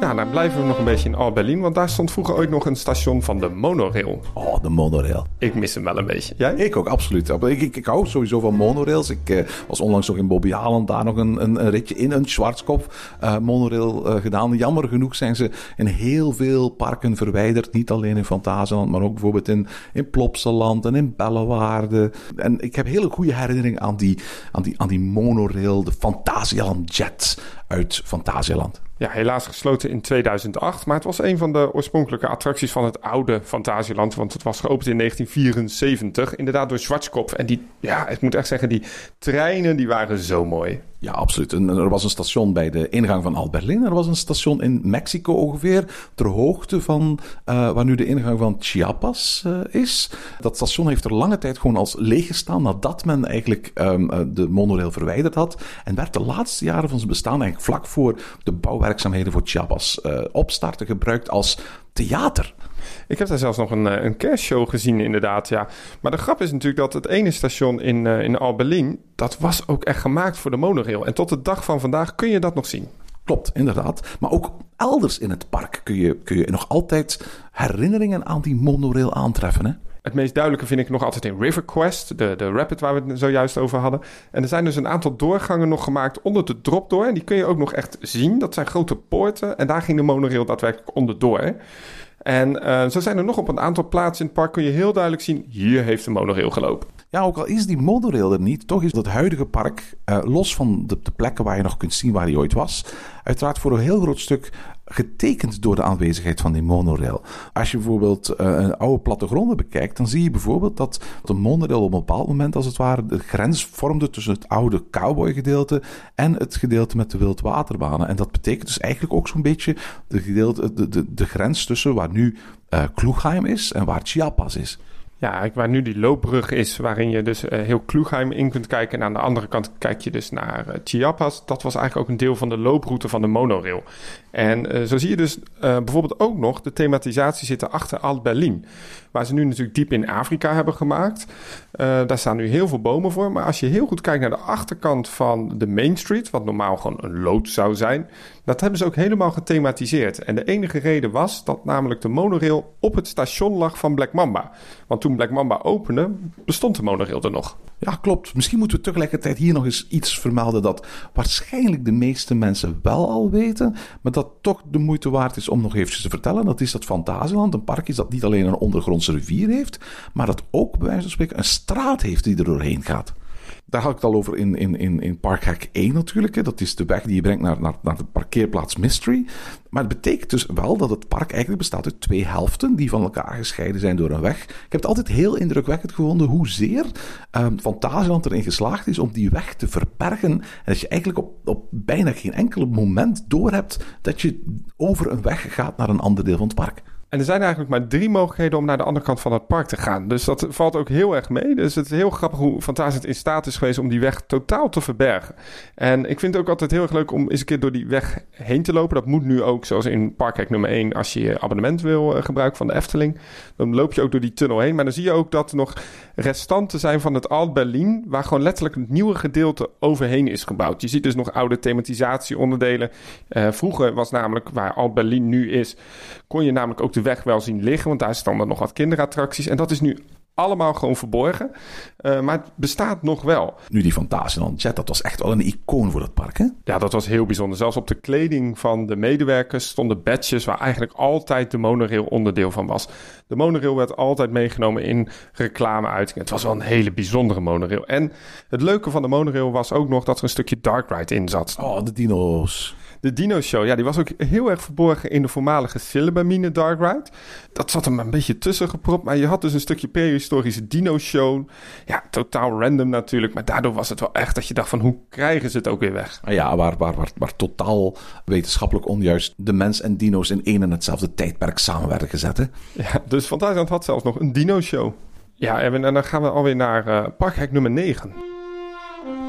Ja, dan blijven we nog een beetje in Al-Berlin, want daar stond vroeger ooit nog een station van de monorail. Oh, de monorail. Ik mis hem wel een beetje. Jij? Ik ook, absoluut. Ik, ik, ik hou sowieso van monorails. Ik uh, was onlangs nog in Bobbejaanland daar nog een, een, een, ritje in een Schwarzkopf uh, monorail uh, gedaan. Jammer genoeg zijn ze in heel veel parken verwijderd. Niet alleen in Fantasieland, maar ook bijvoorbeeld in, in Plopsaland en in Bellewaarde. En ik heb hele goede herinneringen aan die, aan die, aan die monorail, de Fantasieland Jet uit Fantasieland. Ja, helaas gesloten in 2008. Maar het was een van de oorspronkelijke attracties van het oude Fantasieland. Want het was geopend in 1974. Inderdaad door Schwarzkopf. En die, ja, ik moet echt zeggen, die treinen die waren zo mooi. Ja, absoluut. Er was een station bij de ingang van Alt-Berlin. Er was een station in Mexico ongeveer, ter hoogte van uh, waar nu de ingang van Chiapas uh, is. Dat station heeft er lange tijd gewoon als leeg gestaan nadat men eigenlijk um, de monorail verwijderd had. En werd de laatste jaren van zijn bestaan eigenlijk vlak voor de bouwwerkzaamheden voor Chiapas opstarten gebruikt als theater. Ik heb daar zelfs nog een, een kerstshow gezien, inderdaad. Ja. Maar de grap is natuurlijk dat het ene station in, uh, in Al-Berlin... dat was ook echt gemaakt voor de monorail. En tot de dag van vandaag kun je dat nog zien. Klopt, inderdaad. Maar ook elders in het park kun je, kun je nog altijd herinneringen aan die monorail aantreffen. Hè? Het meest duidelijke vind ik nog altijd in River Quest, de, de rapid waar we het zojuist over hadden. En er zijn dus een aantal doorgangen nog gemaakt onder de drop door. En die kun je ook nog echt zien. Dat zijn grote poorten. En daar ging de monorail daadwerkelijk onderdoor. En uh, zo zijn er nog op een aantal plaatsen in het park kun je heel duidelijk zien, hier heeft de monorail gelopen. Ja, ook al is die monorail er niet, toch is het huidige park, uh, los van de, de, plekken waar je nog kunt zien waar hij ooit was, uiteraard voor een heel groot stuk getekend door de aanwezigheid van die monorail. Als je bijvoorbeeld uh, een oude plattegronden bekijkt, dan zie je bijvoorbeeld dat de monorail op een bepaald moment, als het ware, de grens vormde tussen het oude cowboy-gedeelte en het gedeelte met de wildwaterbanen. En dat betekent dus eigenlijk ook zo'n beetje de, de, de grens tussen waar nu uh, Kloegheim is en waar Chiapas is. Ja, waar nu die loopbrug is, waarin je dus uh, heel Kloegheim in kunt kijken. En aan de andere kant kijk je dus naar uh, Chiapas. Dat was eigenlijk ook een deel van de looproute van de monorail. En uh, zo zie je dus bijvoorbeeld ook nog de thematisatie zitten achter Alt-Berlin. Waar ze nu natuurlijk diep in Afrika hebben gemaakt. daar staan nu heel veel bomen voor. Maar als je heel goed kijkt naar de achterkant van de Main Street, wat normaal gewoon een lood zou zijn, dat hebben ze ook helemaal gethematiseerd. En de enige reden was dat namelijk de monorail op het station lag van Black Mamba. Want toen Black Mamba opende, bestond de monorail er nog. Ja, klopt. Misschien moeten we tegelijkertijd hier nog eens iets vermelden dat waarschijnlijk de meeste mensen wel al weten, maar dat toch de moeite waard is om nog eventjes te vertellen. Dat is dat Fantasieland een park is dat niet alleen een ondergrondse rivier heeft, maar dat ook bij wijze van spreken een straat heeft die er doorheen gaat. Daar had ik het al over in, in, in, in Parkhack 1 natuurlijk. Hè. Dat is de weg die je brengt naar, naar, naar de parkeerplaats Mystery. Maar het betekent dus wel dat het park eigenlijk bestaat uit twee helften die van elkaar gescheiden zijn door een weg. Ik heb het altijd heel indrukwekkend gevonden hoezeer um, Fantasieland erin geslaagd is om die weg te verbergen. En dat je eigenlijk op, op bijna geen enkel moment doorhebt dat je over een weg gaat naar een ander deel van het park. En er zijn eigenlijk maar drie mogelijkheden om naar de andere kant van het park te gaan. Dus dat valt ook heel erg mee. Dus het is heel grappig hoe Fantasia in staat is geweest om die weg totaal te verbergen. En ik vind het ook altijd heel erg leuk om eens een keer door die weg heen te lopen. Dat moet nu ook, zoals in Parkhek nummer 1, als je je abonnement wil uh, gebruiken van de Efteling. Dan loop je ook door die tunnel heen. Maar dan zie je ook dat er nog restanten zijn van het Alt-Berlin, waar gewoon letterlijk het nieuwe gedeelte overheen is gebouwd. Je ziet dus nog oude thematisatieonderdelen. Uh, vroeger was namelijk, waar Alt-Berlin nu is, kon je namelijk ook de weg wel zien liggen, want daar staan er nog wat kinderattracties. En dat is nu allemaal gewoon verborgen. Uh, maar het bestaat nog wel. Nu, die Fantasieland Jet, dat was echt wel een icoon voor dat park, hè? Ja, dat was heel bijzonder. Zelfs op de kleding van de medewerkers stonden badges... waar eigenlijk altijd de monorail onderdeel van was. De monorail werd altijd meegenomen in reclameuitingen. Het was wel een hele bijzondere monorail. En het leuke van de monorail was ook nog dat er een stukje dark ride in zat. Oh, de dino's. De Dino Show, ja, die was ook heel erg verborgen in de voormalige Silibamine Dark Ride. Dat zat er een beetje tussen gepropt, maar je had dus een stukje prehistorische Dino Show. Ja, totaal random natuurlijk, maar daardoor was het wel echt dat je dacht van hoe krijgen ze het ook weer weg? Ah ja, waar, waar, waar, waar totaal wetenschappelijk onjuist de mens en dino's in één en hetzelfde tijdperk samen werden gezet. Hè? Ja, dus Fantasieland had zelfs nog een Dino Show. Ja, en dan gaan we alweer naar uh, parkhek nummer 9.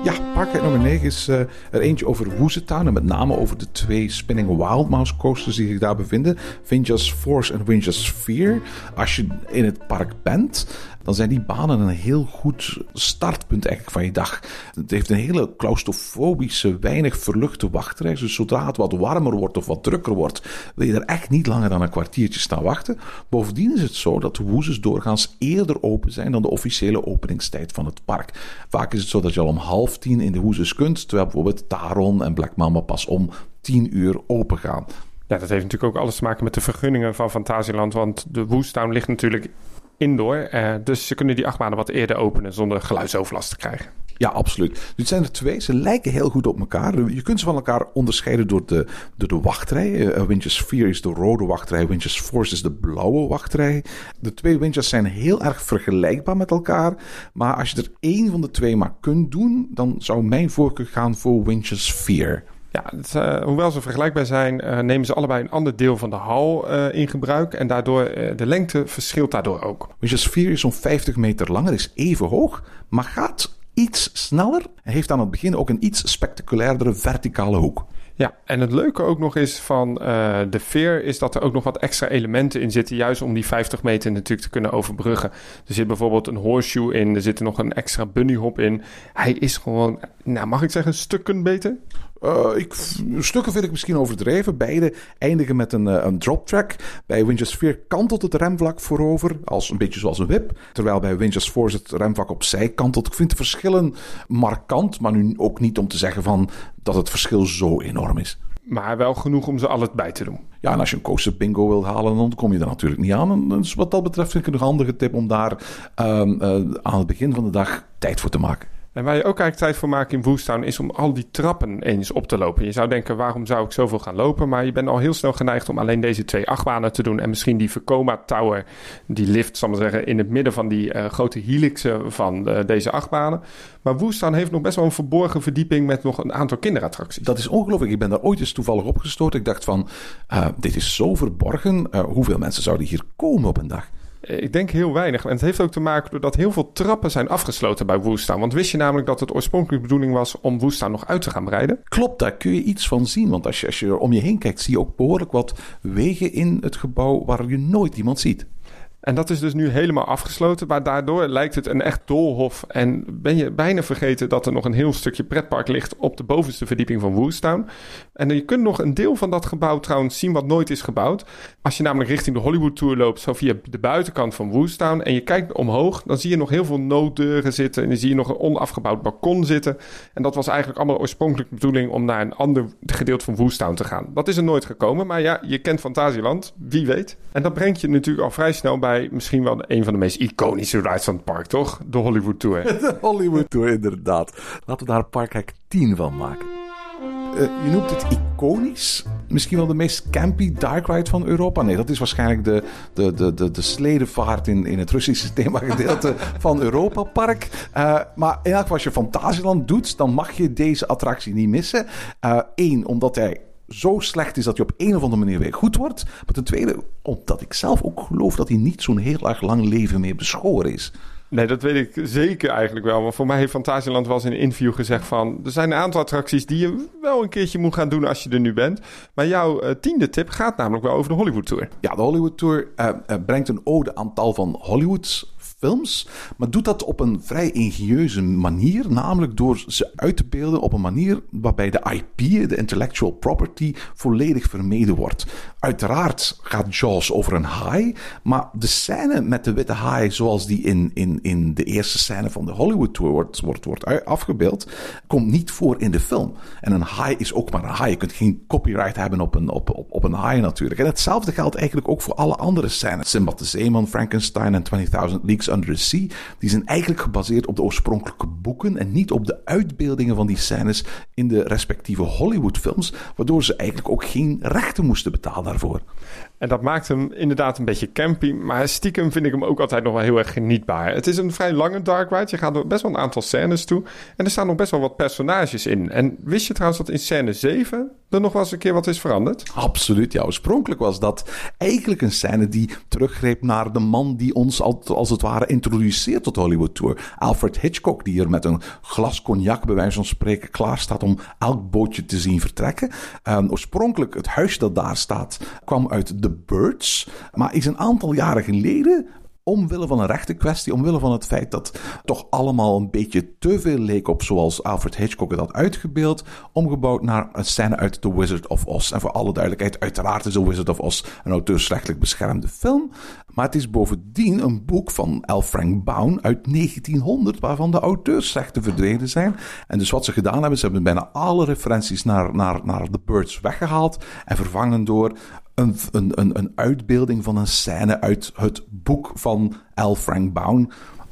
Ja, parkheid nummer 9 is uh, er eentje over Woezentown. En met name over de twee Spinning Wild Mouse coasters die zich daar bevinden. Vinjas Force en Vinjas Fear. Als je in het park bent, dan zijn die banen een heel goed startpunt eigenlijk van je dag. Het heeft een hele claustrofobische, weinig verluchte wachtrij. Dus zodra het wat warmer wordt of wat drukker wordt, wil je er echt niet langer dan een kwartiertje staan wachten. Bovendien is het zo dat de woezes doorgaans eerder open zijn dan de officiële openingstijd van het park. Vaak is het zo dat je al om half tien in de woezes kunt, terwijl bijvoorbeeld Taron en Black Mama pas om tien uur open gaan. Ja, dat heeft natuurlijk ook alles te maken met de vergunningen van Fantasieland. Want de Woestown ligt natuurlijk indoor. Uh, dus ze kunnen die achtbanen wat eerder openen zonder geluidsoverlast te krijgen. Ja, absoluut. Dit zijn er twee. Ze lijken heel goed op elkaar. Je kunt ze van elkaar onderscheiden door de, de wachtrij. Uh, Winches 4 is de rode wachtrij. Winches Force is de blauwe wachtrij. De twee Winches zijn heel erg vergelijkbaar met elkaar. Maar als je er één van de twee maar kunt doen, dan zou mijn voorkeur gaan voor Winches 4. Ja, het, uh, hoewel ze vergelijkbaar zijn, uh, nemen ze allebei een ander deel van de hal uh, in gebruik. En daardoor, de lengte verschilt daardoor ook. Winches 4 is zo'n 50 meter langer, is even hoog, maar gaat iets sneller. En heeft aan het begin ook een iets spectaculairdere verticale hoek. Ja, en het leuke ook nog is van uh, de veer is dat er ook nog wat extra elementen in zitten. Juist om die 50 meter natuurlijk te kunnen overbruggen. Er zit bijvoorbeeld een horseshoe in. Er zit er nog een extra bunnyhop in. Hij is gewoon, nou mag ik zeggen, stukken beter? Uh, ik, stukken vind ik misschien overdreven. Beide eindigen met een, uh, een drop track. Bij Winches 4 kantelt het remvlak voorover, als, een beetje zoals een whip. Terwijl bij Winches 4 het remvlak opzij kantelt. Ik vind de verschillen markant, maar nu ook niet om te zeggen van dat het verschil zo enorm is. Maar wel genoeg om ze alles bij te doen. Ja, en als je een coaster bingo wilt halen, dan kom je er natuurlijk niet aan. dus wat dat betreft vind ik een handige tip om daar um, uh, aan het begin van de dag tijd voor te maken. En waar je ook eigenlijk tijd voor maakt in Woestown is om al die trappen eens op te lopen. Je zou denken, waarom zou ik zoveel gaan lopen? Maar je bent al heel snel geneigd om alleen deze twee achtbanen te doen. En misschien die Vekoma Tower, die lift, zal maar zeggen, in het midden van die uh, grote helixen van uh, deze achtbanen. Maar Woestown heeft nog best wel een verborgen verdieping met nog een aantal kinderattracties. Dat is ongelooflijk. Ik ben daar ooit eens toevallig opgestoten. Ik dacht van, uh, dit is zo verborgen. hoeveel mensen zouden hier komen op een dag? Ik denk heel weinig. En het heeft ook te maken doordat heel veel trappen zijn afgesloten bij Woestaan. Want wist je namelijk dat het oorspronkelijk bedoeling was om Woestaan nog uit te gaan breiden? Klopt, daar kun je iets van zien. Want als je, als je om je heen kijkt, zie je ook behoorlijk wat wegen in het gebouw waar je nooit iemand ziet. En dat is dus nu helemaal afgesloten. Maar daardoor lijkt het een echt doolhof. En ben je bijna vergeten dat er nog een heel stukje pretpark ligt op de bovenste verdieping van Woestown. En je kunt nog een deel van dat gebouw trouwens zien wat nooit is gebouwd. Als je namelijk richting de Hollywood Tour loopt, zo via de buitenkant van Woestown. En je kijkt omhoog, dan zie je nog heel veel nooddeuren zitten. En dan zie je nog een onafgebouwd balkon zitten. En dat was eigenlijk allemaal oorspronkelijk de bedoeling om naar een ander gedeelte van Woestown te gaan. Dat is er nooit gekomen. Maar ja, je kent Fantasieland, wie weet. En dat brengt je natuurlijk al vrij snel bij misschien wel een van de meest iconische rides van het park, toch? De Hollywood Tour. De Hollywood Tour, inderdaad. Laten we daar parkhek 10 van maken. Uh, je noemt het iconisch. Misschien wel de meest campy dark ride van Europa. Nee, dat is waarschijnlijk de, de, de, de, de sledevaart in, in het Russische themagedeelte van Europa Park. Uh, maar in elk geval, als je Fantasieland doet, dan mag je deze attractie niet missen. Eén, uh, omdat hij zo slecht is dat hij op een of andere manier weer goed wordt. Maar ten tweede, omdat ik zelf ook geloof dat hij niet zo'n heel erg lang leven meer beschoren is. Nee, dat weet ik zeker eigenlijk wel. Maar voor mij heeft Fantasieland wel eens in een interview gezegd van... er zijn een aantal attracties die je wel een keertje moet gaan doen als je er nu bent. Maar jouw uh, tiende tip gaat namelijk wel over de Hollywood Tour. Ja, de Hollywood Tour uh, uh, brengt een ode aan tal van Hollywoods films, maar doet dat op een vrij ingenieuze manier, namelijk door ze uit te beelden op een manier waarbij de IP, de intellectual property, volledig vermeden wordt. Uiteraard gaat Jaws over een haai, maar de scène met de witte haai, zoals die in, in, in de eerste scène van de Hollywood Tour wordt, wordt, wordt afgebeeld, komt niet voor in de film. En een haai is ook maar een haai. Je kunt geen copyright hebben op een, op, op, op een haai natuurlijk. En hetzelfde geldt eigenlijk ook voor alle andere scènes. Simbad de Zeeman, Frankenstein en 20.000 Leagues Under the Sea. Die zijn eigenlijk gebaseerd op de oorspronkelijke boeken en niet op de uitbeeldingen van die scènes in de respectieve Hollywood-films, waardoor ze eigenlijk ook geen rechten moesten betalen daarvoor. En dat maakt hem inderdaad een beetje campy. Maar stiekem vind ik hem ook altijd nog wel heel erg genietbaar. Het is een vrij lange dark ride. Je gaat door best wel een aantal scènes toe. En er staan nog best wel wat personages in. En wist je trouwens dat in scène 7 er nog wel eens een keer wat is veranderd? Absoluut, ja. Oorspronkelijk was dat eigenlijk een scène die teruggreep naar de man die ons als het ware introduceert tot Hollywood Tour. Alfred Hitchcock, die er met een glas cognac bij wijze van spreken klaar staat om elk bootje te zien vertrekken. Um, oorspronkelijk, het huis dat daar staat, kwam uit The Birds, maar is een aantal jaren geleden omwille van een rechtenkwestie, omwille van het feit dat toch allemaal een beetje te veel leek op zoals Alfred Hitchcock het had uitgebeeld, omgebouwd naar een scène uit The Wizard of Oz. En voor alle duidelijkheid, uiteraard is The Wizard of Oz een auteursrechtelijk beschermde film, maar het is bovendien een boek van L. Frank Baum uit 1900, waarvan de auteursrechten verdwenen zijn. En dus wat ze gedaan hebben, ze hebben bijna alle referenties naar, naar, naar The Birds weggehaald en vervangen door een, een, een uitbeelding van een scène uit het boek van L. Frank Baum.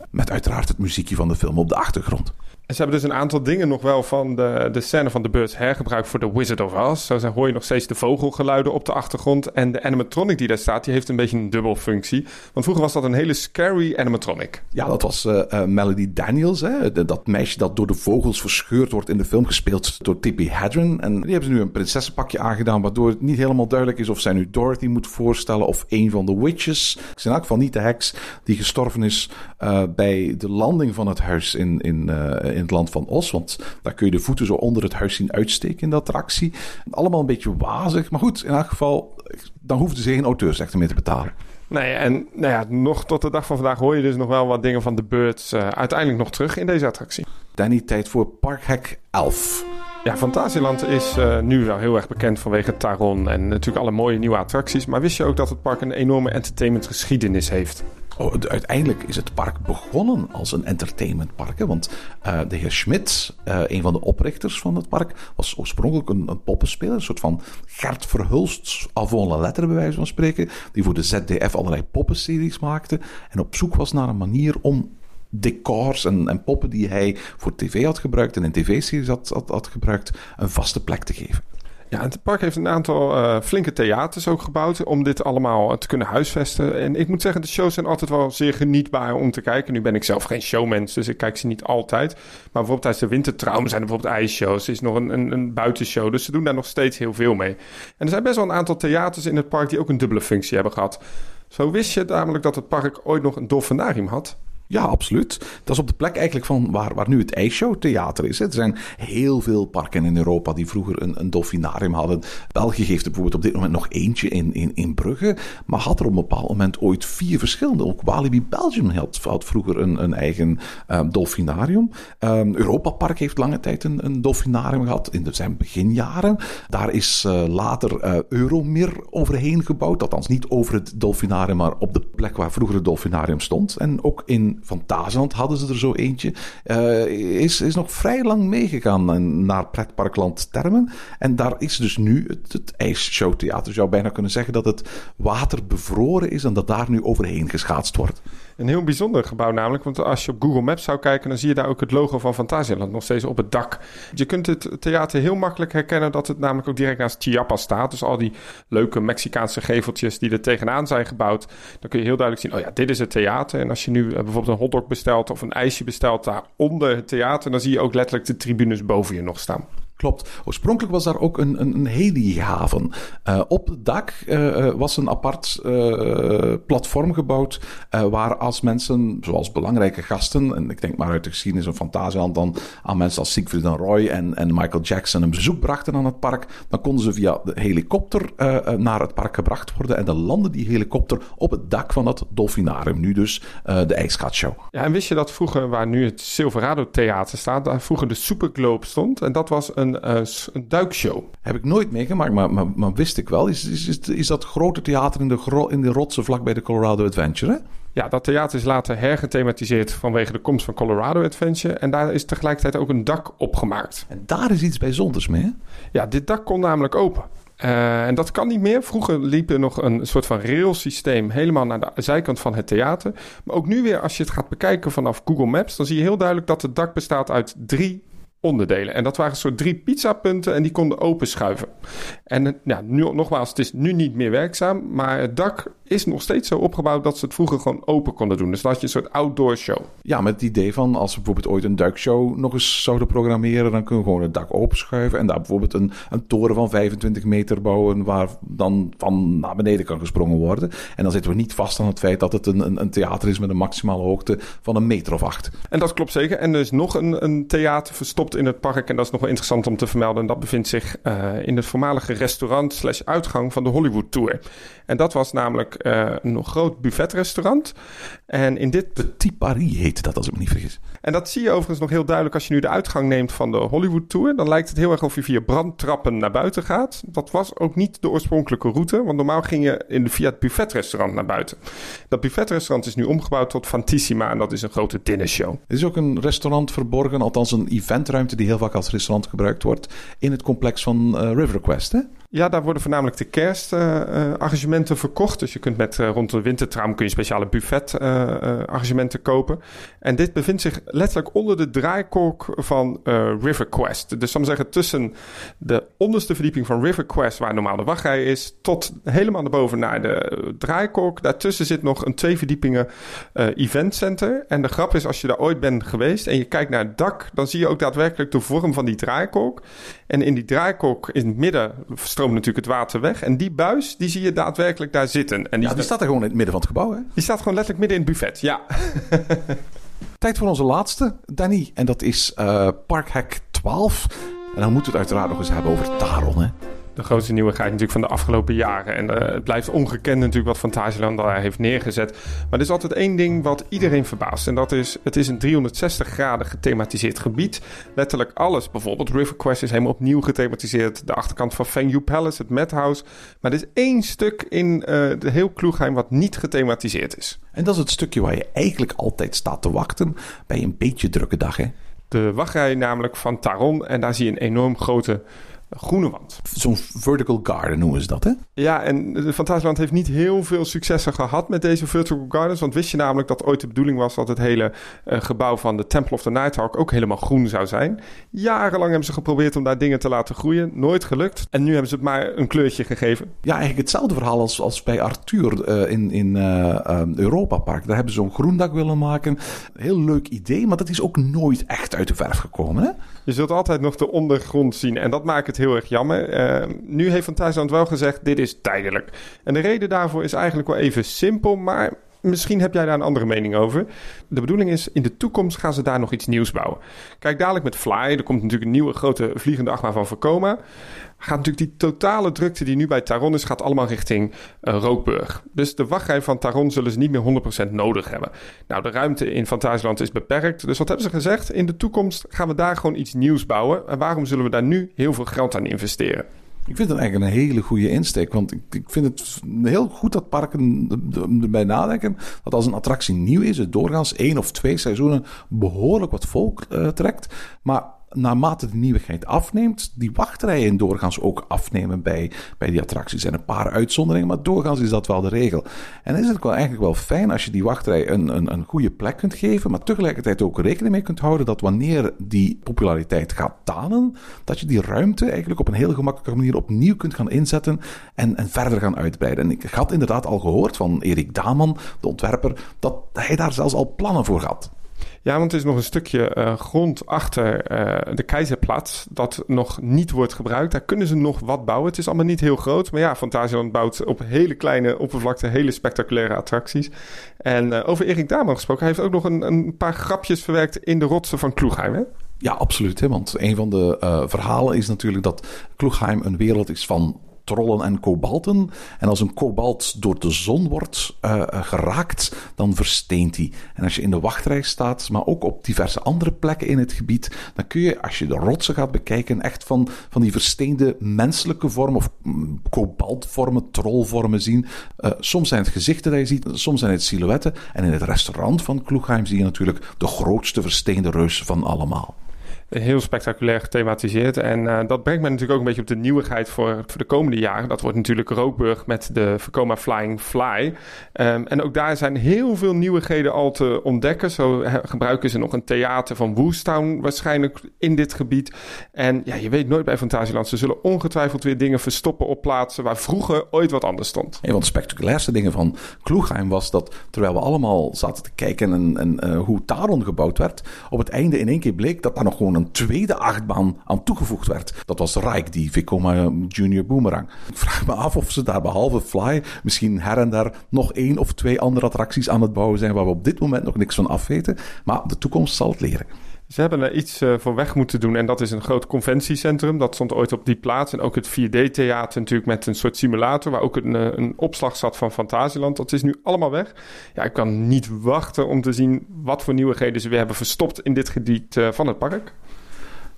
Met uiteraard het muziekje van de film op de achtergrond. En ze hebben dus een aantal dingen nog wel van de, de scène van de Birds hergebruikt voor The Wizard of Oz. Zo hoor je nog steeds de vogelgeluiden op de achtergrond. En de animatronic die daar staat, die heeft een beetje een dubbel functie. Want vroeger was dat een hele scary animatronic. Ja, dat was uh, Melody Daniels. Hè? Dat meisje dat door de vogels verscheurd wordt in de film, gespeeld door Tippi Hedren. En die hebben ze nu een prinsessenpakje aangedaan, waardoor het niet helemaal duidelijk is of zij nu Dorothy moet voorstellen of een van de witches. Ik in elk geval niet de heks die gestorven is uh, bij de landing van het huis in... in in het land van Os. Want daar kun je de voeten zo onder het huis zien uitsteken in de attractie. Allemaal een beetje wazig. Maar goed, in elk geval, dan hoefden ze geen auteursrechten meer te betalen. Nee, en nou ja, nog tot de dag van vandaag hoor je dus nog wel wat dingen van de Birds uh, uiteindelijk nog terug in deze attractie. Danny, tijd voor Parkhek 11. Ja, Fantasieland is uh, nu wel heel erg bekend vanwege Taron en natuurlijk alle mooie nieuwe attracties. Maar wist je ook dat het park een enorme entertainmentgeschiedenis heeft? Oh, uiteindelijk is het park begonnen als een entertainmentpark. Want uh, de heer Schmidt, uh, een van de oprichters van het park, was oorspronkelijk een, poppenspeler. Een soort van Gert Verhulst avant la lettre, bij wijze van spreken. Die voor de ZDF allerlei poppenseries maakte. En op zoek was naar een manier om decors en, en poppen die hij voor tv had gebruikt en in tv-series had, had gebruikt, een vaste plek te geven. Ja, het park heeft een aantal uh, flinke theaters ook gebouwd om dit allemaal te kunnen huisvesten. En ik moet zeggen, de shows zijn altijd wel zeer genietbaar om te kijken. Nu ben ik zelf geen showmens, dus ik kijk ze niet altijd. Maar bijvoorbeeld tijdens de wintertraum zijn er bijvoorbeeld ijsshows. Er is nog een, een, een buitenshow, dus ze doen daar nog steeds heel veel mee. En er zijn best wel een aantal theaters in het park die ook een dubbele functie hebben gehad. Zo wist je namelijk dat het park ooit nog een dolfinarium had. Ja, absoluut. Dat is op de plek eigenlijk van waar, waar nu het IJsshow Theater is. Er zijn heel veel parken in Europa die vroeger een, een dolfinarium hadden. België geeft er bijvoorbeeld op dit moment nog eentje in, in, in Brugge. Maar had er op een bepaald moment ooit vier verschillende. Ook Walibi Belgium had, had vroeger een, een eigen um, dolfinarium. Um, Europa Park heeft lange tijd een, een dolfinarium gehad in de zijn beginjaren. Daar is uh, later uh, Euromir overheen gebouwd. Althans niet over het dolfinarium, maar op de plek waar vroeger het dolfinarium stond. En ook in van Fantasieland hadden ze er zo eentje. Uh, is, is nog vrij lang meegegaan naar pretparkland Termen. En daar is dus nu het, het ijsshowtheater. Je zou bijna kunnen zeggen dat het water bevroren is en dat daar nu overheen geschaatst wordt. Een heel bijzonder gebouw namelijk, want als je op Google Maps zou kijken, dan zie je daar ook het logo van Fantasieland nog steeds op het dak. Je kunt het theater heel makkelijk herkennen dat het namelijk ook direct naast Chiapas staat. Dus al die leuke Mexicaanse geveltjes die er tegenaan zijn gebouwd, dan kun je heel duidelijk zien, oh ja, dit is het theater. En als je nu eh, bijvoorbeeld een hotdog bestelt of een ijsje bestelt daar onder het theater, dan zie je ook letterlijk de tribunes boven je nog staan. Klopt. Oorspronkelijk was daar ook een, een, een helihaven. Uh, op het dak uh, was een apart uh, platform gebouwd. waar als mensen, zoals belangrijke gasten, en ik denk maar uit de geschiedenis van Fantasieland, dan aan mensen als Siegfried en Roy en, en Michael Jackson een bezoek brachten aan het park, dan konden ze via de helikopter naar het park gebracht worden. En dan landde die helikopter op het dak van dat Dolfinarium. Nu dus de IJskatshow. Ja, en wist je dat vroeger, waar nu het Silverado Theater staat, daar vroeger de Superglobe stond? En dat was een, uh, een duikshow. Heb ik nooit meegemaakt, maar, maar, maar wist ik wel. Is, is, is, is dat grote theater in de, in de rotsen vlakbij de Colorado Adventure? Hè? Ja, dat theater is later hergethematiseerd vanwege de komst van Colorado Adventure. En daar is tegelijkertijd ook een dak opgemaakt. En daar is iets bijzonders mee, hè? Ja, dit dak kon namelijk open. Uh, en dat kan niet meer. Vroeger liep er nog een soort van railsysteem helemaal naar de zijkant van het theater. Maar ook nu weer, als je het gaat bekijken vanaf Google Maps, dan zie je heel duidelijk dat het dak bestaat uit drie onderdelen. En dat waren soort drie pizzapunten en die konden openschuiven. En ja, nu, nogmaals, het is nu niet meer werkzaam, maar het dak is nog steeds zo opgebouwd dat ze het vroeger gewoon open konden doen. Dus dat had je een soort outdoor show. Ja, met het idee van als we bijvoorbeeld ooit een duikshow nog eens zouden programmeren, dan kunnen we gewoon het dak openschuiven en daar bijvoorbeeld een, een toren van 25 meter bouwen waar dan van naar beneden kan gesprongen worden. En dan zitten we niet vast aan het feit dat het een, een, een theater is met een maximale hoogte van een meter of acht. En dat klopt zeker. En er is nog een, een theater verstopt in het park en dat is nog wel interessant om te vermelden. En dat bevindt zich uh, in het voormalige restaurant slash uitgang van de Hollywood Tour. En dat was namelijk uh, een groot buffetrestaurant. En in dit... Petit Paris heette dat, als ik me niet vergis. En dat zie je overigens nog heel duidelijk als je nu de uitgang neemt van de Hollywood Tour. Dan lijkt het heel erg of je via brandtrappen naar buiten gaat. Dat was ook niet de oorspronkelijke route, want normaal ging je in de, via het buffetrestaurant naar buiten. Dat buffetrestaurant is nu omgebouwd tot Fantissima en dat is een grote dinnershow. Er is ook een restaurant verborgen, althans een eventruimte die heel vaak als restaurant gebruikt wordt, in het complex van uh, River Quest, hè? Ja, daar worden voornamelijk de kerstarrangementen uh, verkocht. Dus je kunt met uh, rond de wintertraum kun je speciale buffet-arrangementen kopen. En dit bevindt zich letterlijk onder de draaikolk van River Quest. Dus dan zeggen tussen de onderste verdieping van River Quest, waar normaal de wachtrij is, tot helemaal naar boven naar de draaikolk. Daartussen zit nog een twee verdiepingen eventcenter. En de grap is, als je daar ooit bent geweest en je kijkt naar het dak, dan zie je ook daadwerkelijk de vorm van die draaikolk. En in die draaikolk in het midden stroomt natuurlijk het water weg. En die buis, die zie je daadwerkelijk daar zitten. En die, ja, die staat er gewoon in het midden van het gebouw, hè? Die staat gewoon letterlijk midden in het buffet, ja. Tijd voor onze laatste, Danny. En dat is uh, Parkhack 12. En dan moeten we het uiteraard nog eens hebben over Taron, hè? De grootste nieuwigheid natuurlijk van de afgelopen jaren. En uh, het blijft ongekend natuurlijk wat Fantasieland daar heeft neergezet. Maar er is altijd één ding wat iedereen verbaast. En dat is, het is een 360 graden gethematiseerd gebied. Letterlijk alles. Bijvoorbeeld River Quest is helemaal opnieuw gethematiseerd. De achterkant van Fengyu Palace, het Madhouse. Maar er is één stuk in uh, de heel Kloegheim wat niet gethematiseerd is. En dat is het stukje waar je eigenlijk altijd staat te wachten bij een beetje drukke dag, hè? De wachtrij namelijk van Taron. En daar zie je een enorm grote groene wand. Zo'n vertical garden noemen ze dat, hè? Ja, en Fantasieland heeft niet heel veel successen gehad met deze vertical gardens. Want wist je namelijk dat ooit de bedoeling was dat het hele uh, gebouw van de Temple of the Nighthawk ook helemaal groen zou zijn. Jarenlang hebben ze geprobeerd om daar dingen te laten groeien. Nooit gelukt. En nu hebben ze het maar een kleurtje gegeven. Ja, eigenlijk hetzelfde verhaal als, als bij Arthur uh, in, in uh, Europa Park. Daar hebben ze zo'n groendak willen maken. Heel leuk idee, maar dat is ook nooit echt uit de verf gekomen, hè? Je zult altijd nog de ondergrond zien en dat maakt het heel erg jammer. Uh, nu heeft Van Thuisland wel gezegd, dit is tijdelijk. En de reden daarvoor is eigenlijk wel even simpel, maar misschien heb jij daar een andere mening over. De bedoeling is, in de toekomst gaan ze daar nog iets nieuws bouwen. Kijk, dadelijk met Fly, er komt natuurlijk een nieuwe grote vliegende achtbaan van Vekoma gaat natuurlijk die totale drukte die nu bij Taron is, gaat allemaal richting uh, Rookburg. Dus de wachtrij van Taron zullen ze niet meer 100% nodig hebben. Nou, de ruimte in Fantasieland is beperkt. Dus wat hebben ze gezegd? In de toekomst gaan we daar gewoon iets nieuws bouwen. En waarom zullen we daar nu heel veel geld aan investeren? Ik vind het eigenlijk een hele goede insteek. Want ik, ik vind het heel goed dat parken erbij nadenken. Dat als een attractie nieuw is, het doorgaans één of twee seizoenen behoorlijk wat volk uh, trekt. Maar naarmate de nieuwigheid afneemt, die wachtrijen doorgaans ook afnemen bij, bij die attracties. En een paar uitzonderingen, maar doorgaans is dat wel de regel. En is het wel eigenlijk wel fijn als je die wachtrij een, een, een goede plek kunt geven, maar tegelijkertijd ook rekening mee kunt houden dat wanneer die populariteit gaat dalen, dat je die ruimte eigenlijk op een heel gemakkelijke manier opnieuw kunt gaan inzetten en, en verder gaan uitbreiden. En ik had inderdaad al gehoord van Erik Daman, de ontwerper, dat hij daar zelfs al plannen voor had. Ja, want er is nog een stukje eh, grond achter eh, de Keizerplaats dat nog niet wordt gebruikt. Daar kunnen ze nog wat bouwen. Het is allemaal niet heel groot. Maar ja, Fantasieland bouwt op hele kleine oppervlakte hele spectaculaire attracties. En eh, over Erik Daman gesproken, hij heeft ook nog een, een paar grapjes verwerkt in de rotsen van Kloegheim. Hè? Ja, absoluut. Hè? Want een van de verhalen is natuurlijk dat Kloegheim een wereld is van trollen en kobalten. En als een kobalt door de zon wordt uh, geraakt, dan versteent hij. En als je in de wachtrij staat, maar ook op diverse andere plekken in het gebied, dan kun je, als je de rotsen gaat bekijken, echt van, van die versteende menselijke vormen of mm, kobaltvormen, trollvormen zien. Uh, soms zijn het gezichten die je ziet, soms zijn het silhouetten. En in het restaurant van Kloegheim zie je natuurlijk de grootste versteende reus van allemaal heel spectaculair gethematiseerd. En uh, dat brengt me natuurlijk ook een beetje op de nieuwigheid voor, voor de komende jaren. Dat wordt natuurlijk Rookburg met de Vekoma Flying Fly. Um, en ook daar zijn heel veel nieuwigheden al te ontdekken. Zo gebruiken ze nog een theater van Woestown waarschijnlijk in dit gebied. En ja, je weet nooit bij Fantasieland. Ze zullen ongetwijfeld weer dingen verstoppen op plaatsen waar vroeger ooit wat anders stond. Een van de spectaculairste dingen van Kloegheim was dat terwijl we allemaal zaten te kijken en, en uh, hoe Taron gebouwd werd, op het einde in één keer bleek dat daar nog gewoon een tweede achtbaan aan toegevoegd werd. Dat was Rike, die Vekoma Junior Boomerang. Ik vraag me af of ze daar behalve Fly misschien her en daar nog één of twee andere attracties aan het bouwen zijn waar we op dit moment nog niks van afweten. Maar de toekomst zal het leren. Ze hebben er iets uh, voor weg moeten doen en dat is een groot conventiecentrum. Dat stond ooit op die plaats. En ook het 4D-theater natuurlijk met een soort simulator... waar ook een, een opslag zat van Fantasieland. Dat is nu allemaal weg. Ja, ik kan niet wachten om te zien wat voor nieuwigheden ze weer hebben verstopt... in dit gebied van het park.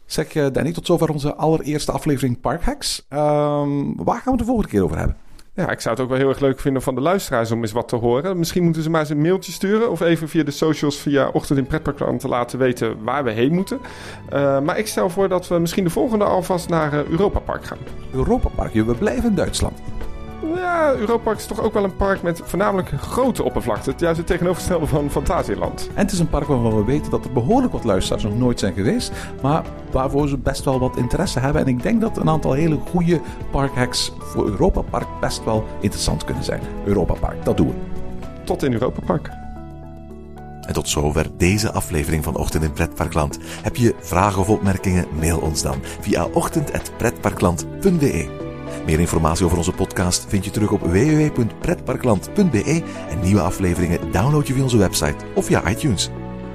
Zeg uh, Danny, tot zover onze allereerste aflevering Parkhacks. Um, waar gaan we het de volgende keer over hebben? Ja, ik zou het ook wel heel erg leuk vinden van de luisteraars om eens wat te horen. Misschien moeten ze maar eens een mailtje sturen of even via de socials via Ochtend in Pretparkland te laten weten waar we heen moeten. Uh, maar ik stel voor dat we misschien de volgende alvast naar uh, Europa Park gaan. Europa Park, we blijven in Duitsland. Ja, Europa Park is toch ook wel een park met voornamelijk grote oppervlakte. Het juist het tegenovergestelde van Fantasieland. En het is een park waarvan we weten dat er behoorlijk wat luisteraars nog nooit zijn geweest. Maar waarvoor ze best wel wat interesse hebben. En ik denk dat een aantal hele goede parkhacks voor Europa Park best wel interessant kunnen zijn. Europa Park, dat doen we. Tot in Europa Park. En tot zover deze aflevering van Ochtend in Pretparkland. Heb je vragen of opmerkingen? Mail ons dan via ochtend.pretparkland.be. Meer informatie over onze podcast vind je terug op www.pretparkland.be en nieuwe afleveringen download je via onze website of via iTunes.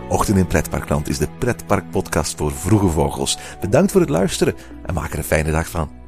Ochtend in Pretparkland is de pretparkpodcast voor vroege vogels. Bedankt voor het luisteren en maak er een fijne dag van.